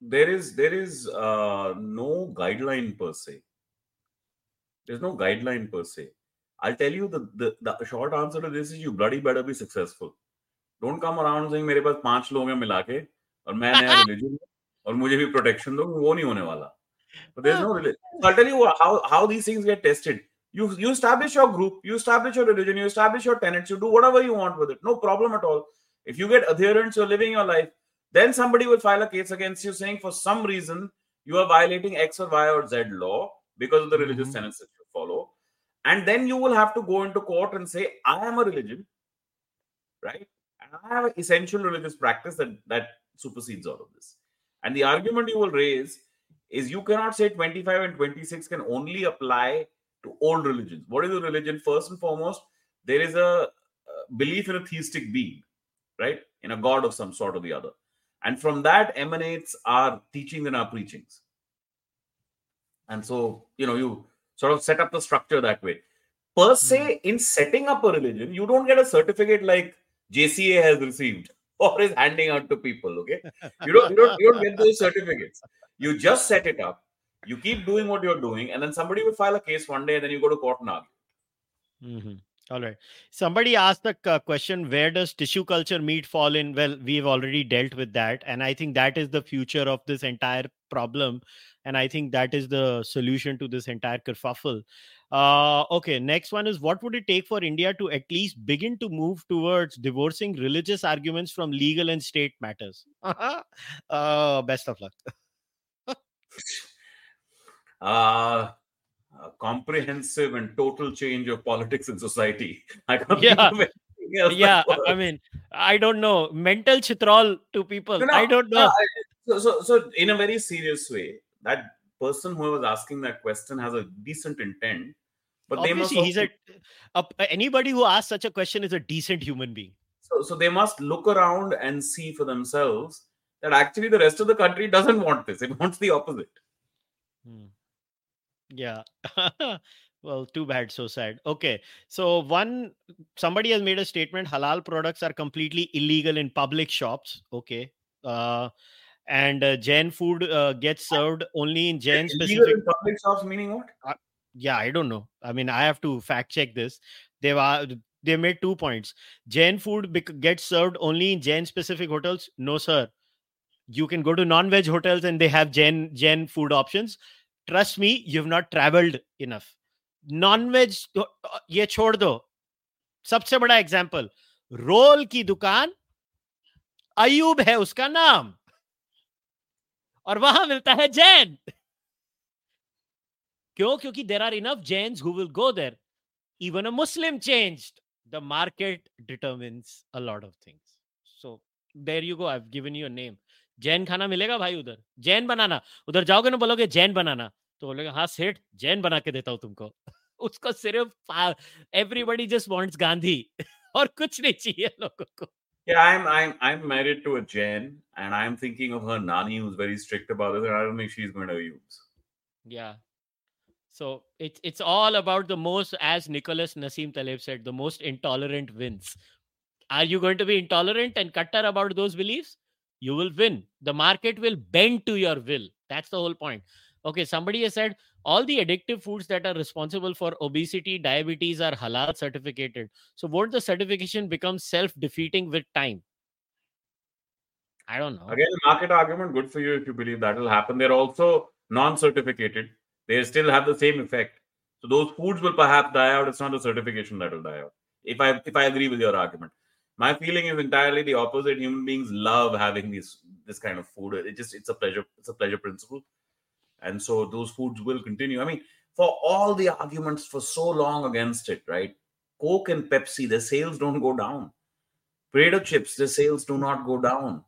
There is there is uh, no guideline per se. There's no guideline per se. I'll tell you the, the the short answer to this is you bloody better be successful. Don't come around saying मेरे पास पांच लोग हैं मिला के और मैं नया [LAUGHS] religion और मुझे भी प्रोटेक्शन दो वो नहीं होने वाला. But there's no religion. [LAUGHS] I'll tell you how how these things get tested. You you establish your group, you establish your religion, you establish your tenets, you do whatever you want with it. No problem at all. If you get adherents, you're living your life. Then somebody will file a case against you saying for some reason you are violating X or Y or Z law because of the religious Mhm. tenets that you follow. And then you will have to go into court and say, I am a religion, right? And I have an essential religious practice that, that supersedes all of this. And the argument you will raise is you cannot say 25 and 26 can only apply to old religions. What is a religion? First and foremost, there is a belief in a theistic being, right? In a god of some sort or the other. And from that emanates our teachings and our preachings. And so, you know, you sort of set up the structure that way. Per se, in setting up a religion, you don't get a certificate like JCA has received [LAUGHS] or is handing out to people. Okay. You don't, you don't, you don't get those certificates. You just set it up. You keep doing what you're doing, and then somebody will file a case one day, and then you go to court and argue. Mhm. All right. Somebody asked the question where does tissue culture meat fall in? Well, we've already dealt with that. And I think that is the future of this entire problem. And I think that is the solution to this entire kerfuffle. Uh, okay. Next one is what would it take for India to at least begin to move towards divorcing religious arguments from legal and state matters? [LAUGHS] uh, best of luck. [LAUGHS] Uh, a comprehensive and total change of politics in society. I can't Yeah. think of anything else yeah. I mean, I don't know. Mental chitral to people. No, no, I don't no, know. I- So, so, so, in a very serious way, that person who was asking that question has a decent intent, but they must Obviously, he's a, a anybody who asks such a question is a decent human being. so, so they must look around and see for themselves that actually the rest of the country doesn't want this; it wants the opposite. Hmm. Yeah. [LAUGHS] well, too bad. So sad. Okay. So, one, somebody has made a statement halal products are completely illegal in public shops. Okay. Uh, and uh, Jain food uh, gets served only in Jain Illegal specific. in public shops meaning what? Yeah, I don't know. I mean, I have to fact check this. They've uh, they made two points. Jain food bec- gets served only in Jain specific hotels. No, sir. You can go to non-veg hotels and they have Jain Jain food options Trust me, you've not traveled enough. Non-veg तो, अ, ये छोड़ दो सबसे बड़ा example role की दुकान अयूब है उसका नाम और वहां मिलता है जैन क्यों क्योंकि there are enough Jains who will go there even a muslim changed the market determines a lot of things so there you go i've given you a name Jain खाना मिलेगा भाई उधर जैन बनाना उधर जाओगे ना बोलोगे जैन बनाना तो बोलेगा हाँ सेठ जैन बना के देता हूँ तुमको उसको सिर्फ़ एवरीबडी जस्ट वांट्स गांधी और कुछ नहीं चाहिए लोगों को Yeah, I'm I'm I'm married to a Jain, and I'm thinking of her nani who's very strict about it. And I don't think she's going to use. Yeah. So it's it's all about the most, as Nicholas Nassim Taleb said, the most intolerant wins. Are you going to be intolerant and cutter about those beliefs? You will win. The market will bend to your will. That's the whole point. Okay, somebody has said all the addictive foods that are responsible for obesity, diabetes are halal certificated. So won't the certification become self-defeating with time? I don't know. Again, market argument, good for you if you believe that will happen. They're also non-certificated. They still have the same effect. So those foods will perhaps die out. It's not the certification that will die out. If I if I agree with your argument. My feeling is entirely the opposite. Human beings love having this this kind of food. It just it's a pleasure, it's a pleasure principle. And so those foods will continue. I mean for all the arguments for so long against it right? Coke and pepsi their sales don't go down. Potato chips their sales do not go down.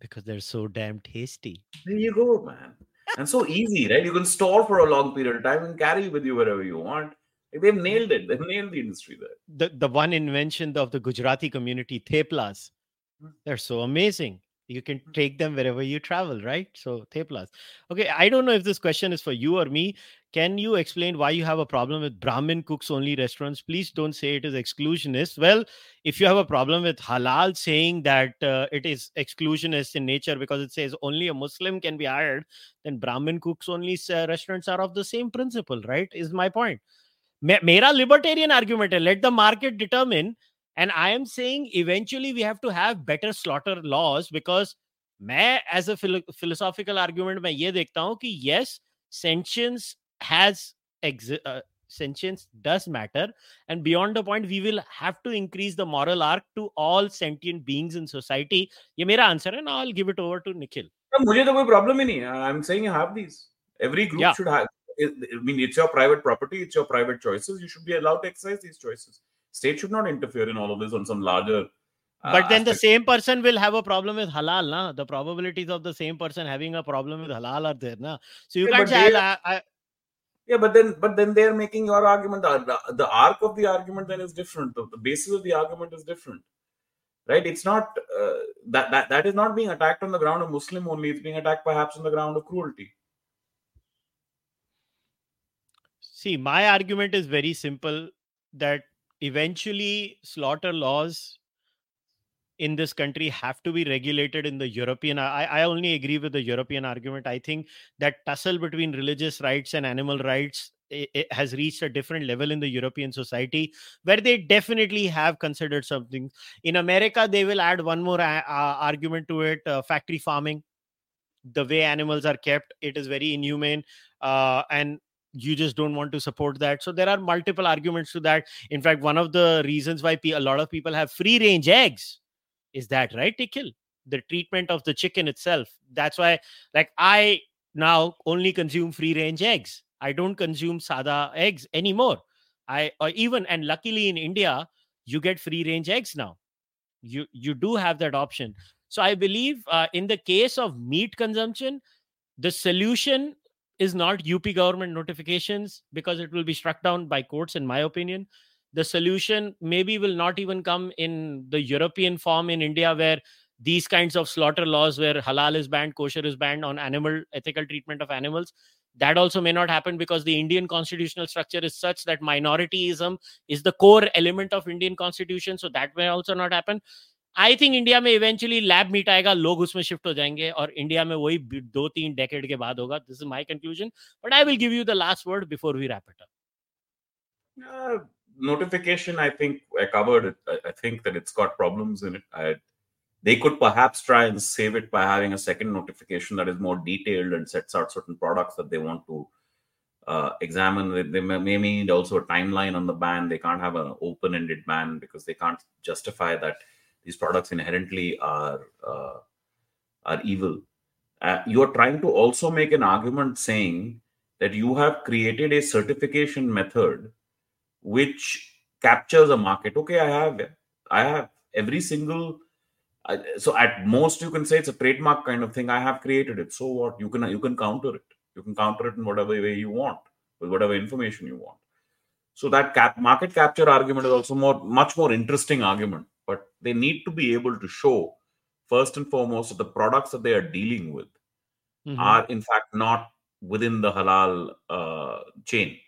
Because they're so damn tasty. There you go man. And so easy right? You can store for a long period of time and carry with you wherever you want they've nailed it. They've nailed the industry there. The, the one invention of the gujarati community theplas. Hmm. they're so amazing. You can mm. take them wherever you travel right? So theplas. Okay i don't know if this question is for you or me. Can you explain why you have a problem with brahmin cooks only restaurants? Please don't say it is exclusionist. Well if you have a problem with halal saying that uh, it is exclusionist in nature because it says only a muslim can be hired then brahmin cooks only uh, restaurants are of the same principle right? Is my point मेरा libertarian argument है let the market determine and I am saying eventually we have to have better slaughter laws because मैं as a philosophical argument मैं ये देखता हूँ कि yes sentience has sentience does matter and beyond the point we will have to increase the moral arc to all sentient beings in society ये मेरा answer है ना I give it over to Nikhil मुझे तो कोई problem ही नहीं I am saying have this every group should have I mean it's your private property it's your private choices you should be allowed to exercise these choices. State should not interfere in all of this on some larger uh, but then aspect. the same person will have a problem with halal na? The probabilities of the same person having a problem with halal are there na? So you yeah, can't say I, I, yeah but then but then they're making your argument the, the, arc of the argument then is different the, the, basis of the argument is different right? It's not uh, that, that that is not being attacked on the ground of muslim only it's being attacked perhaps on the ground of cruelty see my argument is very simple that eventually slaughter laws in this country have to be regulated in the European. I, I only agree with the European argument. I think that tussle between religious rights and animal rights it, it has reached a different level in the European society where they definitely have considered something. In America, they will add one more a- a- argument to it uh, factory farming. The way animals are kept, it is very inhumane. Uh, and you just don't want to support that. So there are multiple arguments to that. In fact one of the reasons why a lot of people have free range eggs is that right? Nikhil the treatment of the chicken itself. That's why like i now only consume free range eggs. I don't consume sada eggs anymore. I or even and luckily in india you get free range eggs now. You you do have that option. So i believe uh, in the case of meat consumption the solution is not UP government notifications because it will be struck down by courts, in my opinion. The solution maybe will not even come in the European form in India, where these kinds of slaughter laws, where halal is banned, kosher is banned on animal ethical treatment of animals. That also may not happen because the Indian constitutional structure is such that minorityism is the core element of Indian constitution. So that may also not happen. I think India में eventually lab meat आएगा लोग उसमें shift हो जाएंगे और India में वही दो तीन डेकेड के बाद होगा this is my conclusion but I will give you the last word before we wrap it up notification i think i covered it i think that it's got problems in it I, they could perhaps try and save it by having a second notification that is more detailed and sets out certain products that they want to uh, examine they may, may need also a timeline on the ban they can't have an open-ended ban because they can't justify that these products inherently are uh, are evil. Uh, you are trying to also make an argument saying that you have created a certification method which captures a market. Okay, I have, I have every single. so at most, you can say it's a trademark kind of thing. I have created it. So what? You can you can counter it. You can counter it in whatever way you want with whatever information you want. So that cap market capture argument is also more much more interesting argument. They need to be able to show first and foremost that the products that they are dealing with Mhm. are in fact not within the halal uh, chain.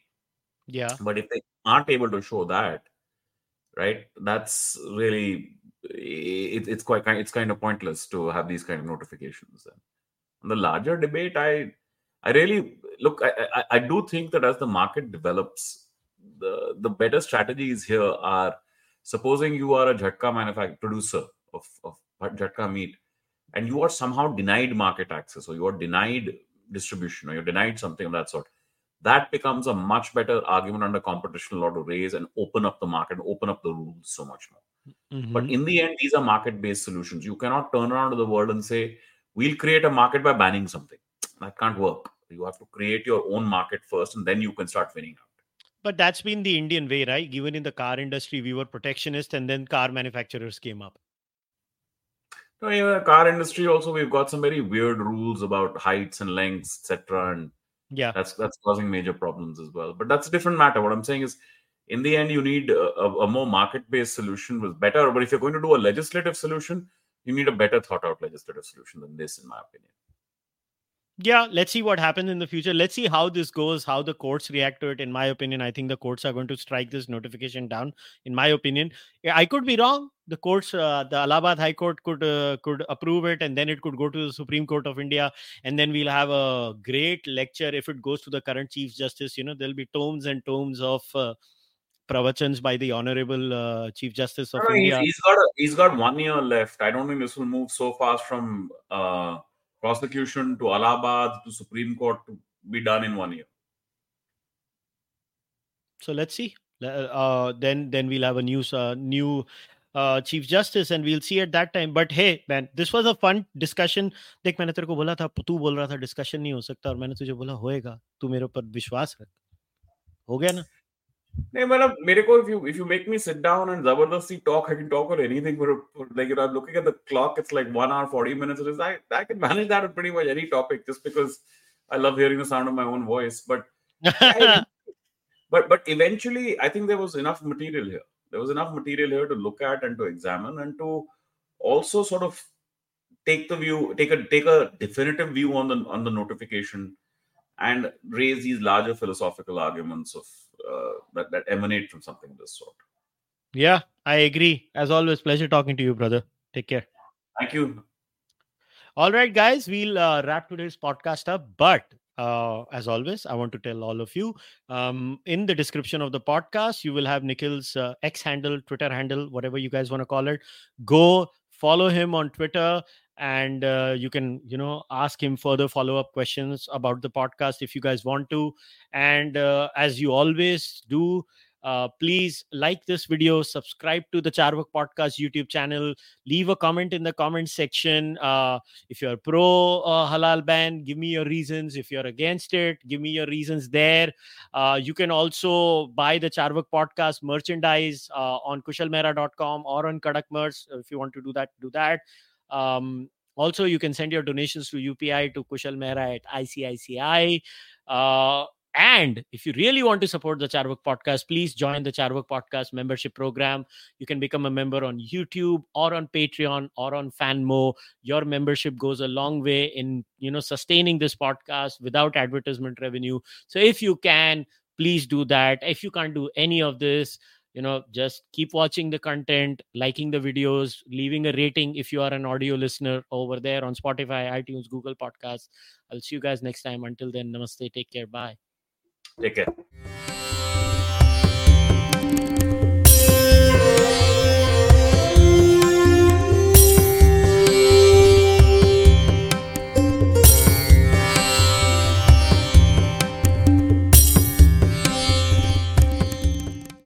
yeah. But if they aren't able to show that, right, that's really it, it's quite kind it's kind of pointless to have these kind of notifications. Then, on the larger debate, I I really look. I, I I do think that as the market develops, the the better strategies here are supposing you are a jhatka manufacturer producer of of jhatka meat, and you are somehow denied market access or you are denied distribution or you're denied something of that sort that becomes a much better argument under competition law to raise and open up the market and open up the rules so much more. But Mhm. in the end, these are market based solutions. You cannot turn around to the world and say, we'll create a market by banning something. That can't work. You have to create your own market first and then you can start winning out. But that's been the Indian way, right? Given in the car industry, we were protectionist, and then car manufacturers came up. No, even the car industry also, we've got some very weird rules about heights and lengths, etc. And Yeah. that's that's causing major problems as well. But that's a different matter. What I'm saying is, in the end, you need a, a- more market-based solution with better. But if you're going to do a legislative solution, you need a better thought-out legislative solution than this, in my opinion. Yeah let's see what happens in the future. Let's see how this goes how the courts react to it. In my opinion i think the courts are going to strike this notification down in my opinion. I could be wrong. The courts uh, the allahabad high court could uh, could approve it and then it could go to the supreme court of india and then we'll have a great lecture if it goes to the current chief justice. You know there'll be tomes and tomes of uh, pravachans by the honorable uh, chief justice of No, india. he's got a, he's got one year left. I don't think this will move so fast from uh, prosecution to Allahabad to Supreme Court to be done in one year. so let's see uh, then then we'll have a new uh, new uh, chief justice and we'll see at that time but hey man this was a fun discussion देख मैंने तेरे को बोला था तू बोल रहा था डिस्कशन नहीं हो सकता और मैंने तुझे बोला होएगा तू मेरे ऊपर विश्वास रख हो गया ना नहीं मतलब मेरे को if you if you make me sit down and zabardasti talk I can talk on anything for, for like you know I'm looking at the clock it's like one hour 40 minutes it is I, I can manage that on pretty much any topic just because I love hearing the sound of my own voice but I- [LAUGHS] but but eventually I think there was enough material here there was enough material here to look at and to examine and to also sort of take the view take a take a definitive view on the on the notification and raise these larger philosophical arguments of uh, that, that emanate from something of this sort. yeah i agree as always pleasure talking to you brother take care Thank you. All right, guys, we'll uh, wrap today's podcast up. But uh, as always, I want to tell all of you um, in the description of the podcast, you will have Nikhil's uh, X handle, Twitter handle, whatever you guys want to call it. Go follow him on Twitter and uh, you can you know ask him further follow-up questions about the podcast if you guys want to. And uh, as you always do uh, please like this video subscribe to the charvak podcast youtube channel leave a comment in the comment section uh, if you're pro uh, halal ban give me your reasons. If you're against it give me your reasons there. Uh, you can also buy the charvak podcast merchandise on kushalmehra.com or on kadak merch if you want to do that do that um, also you can send your donations to upi to kushal mehra at icici uh, and if you really want to support the Charvak podcast, please join the Charvak podcast membership program. You can become a member on YouTube or on Patreon or on Fanmo. Your membership goes a long way in you know sustaining this podcast without advertisement revenue. So if you can, please do that. If you can't do any of this, you know, just keep watching the content, liking the videos, leaving a rating if you are an audio listener over there on Spotify, iTunes, Google Podcasts. I'll see you guys next time. Until then, namaste. Take care. Bye. Take care.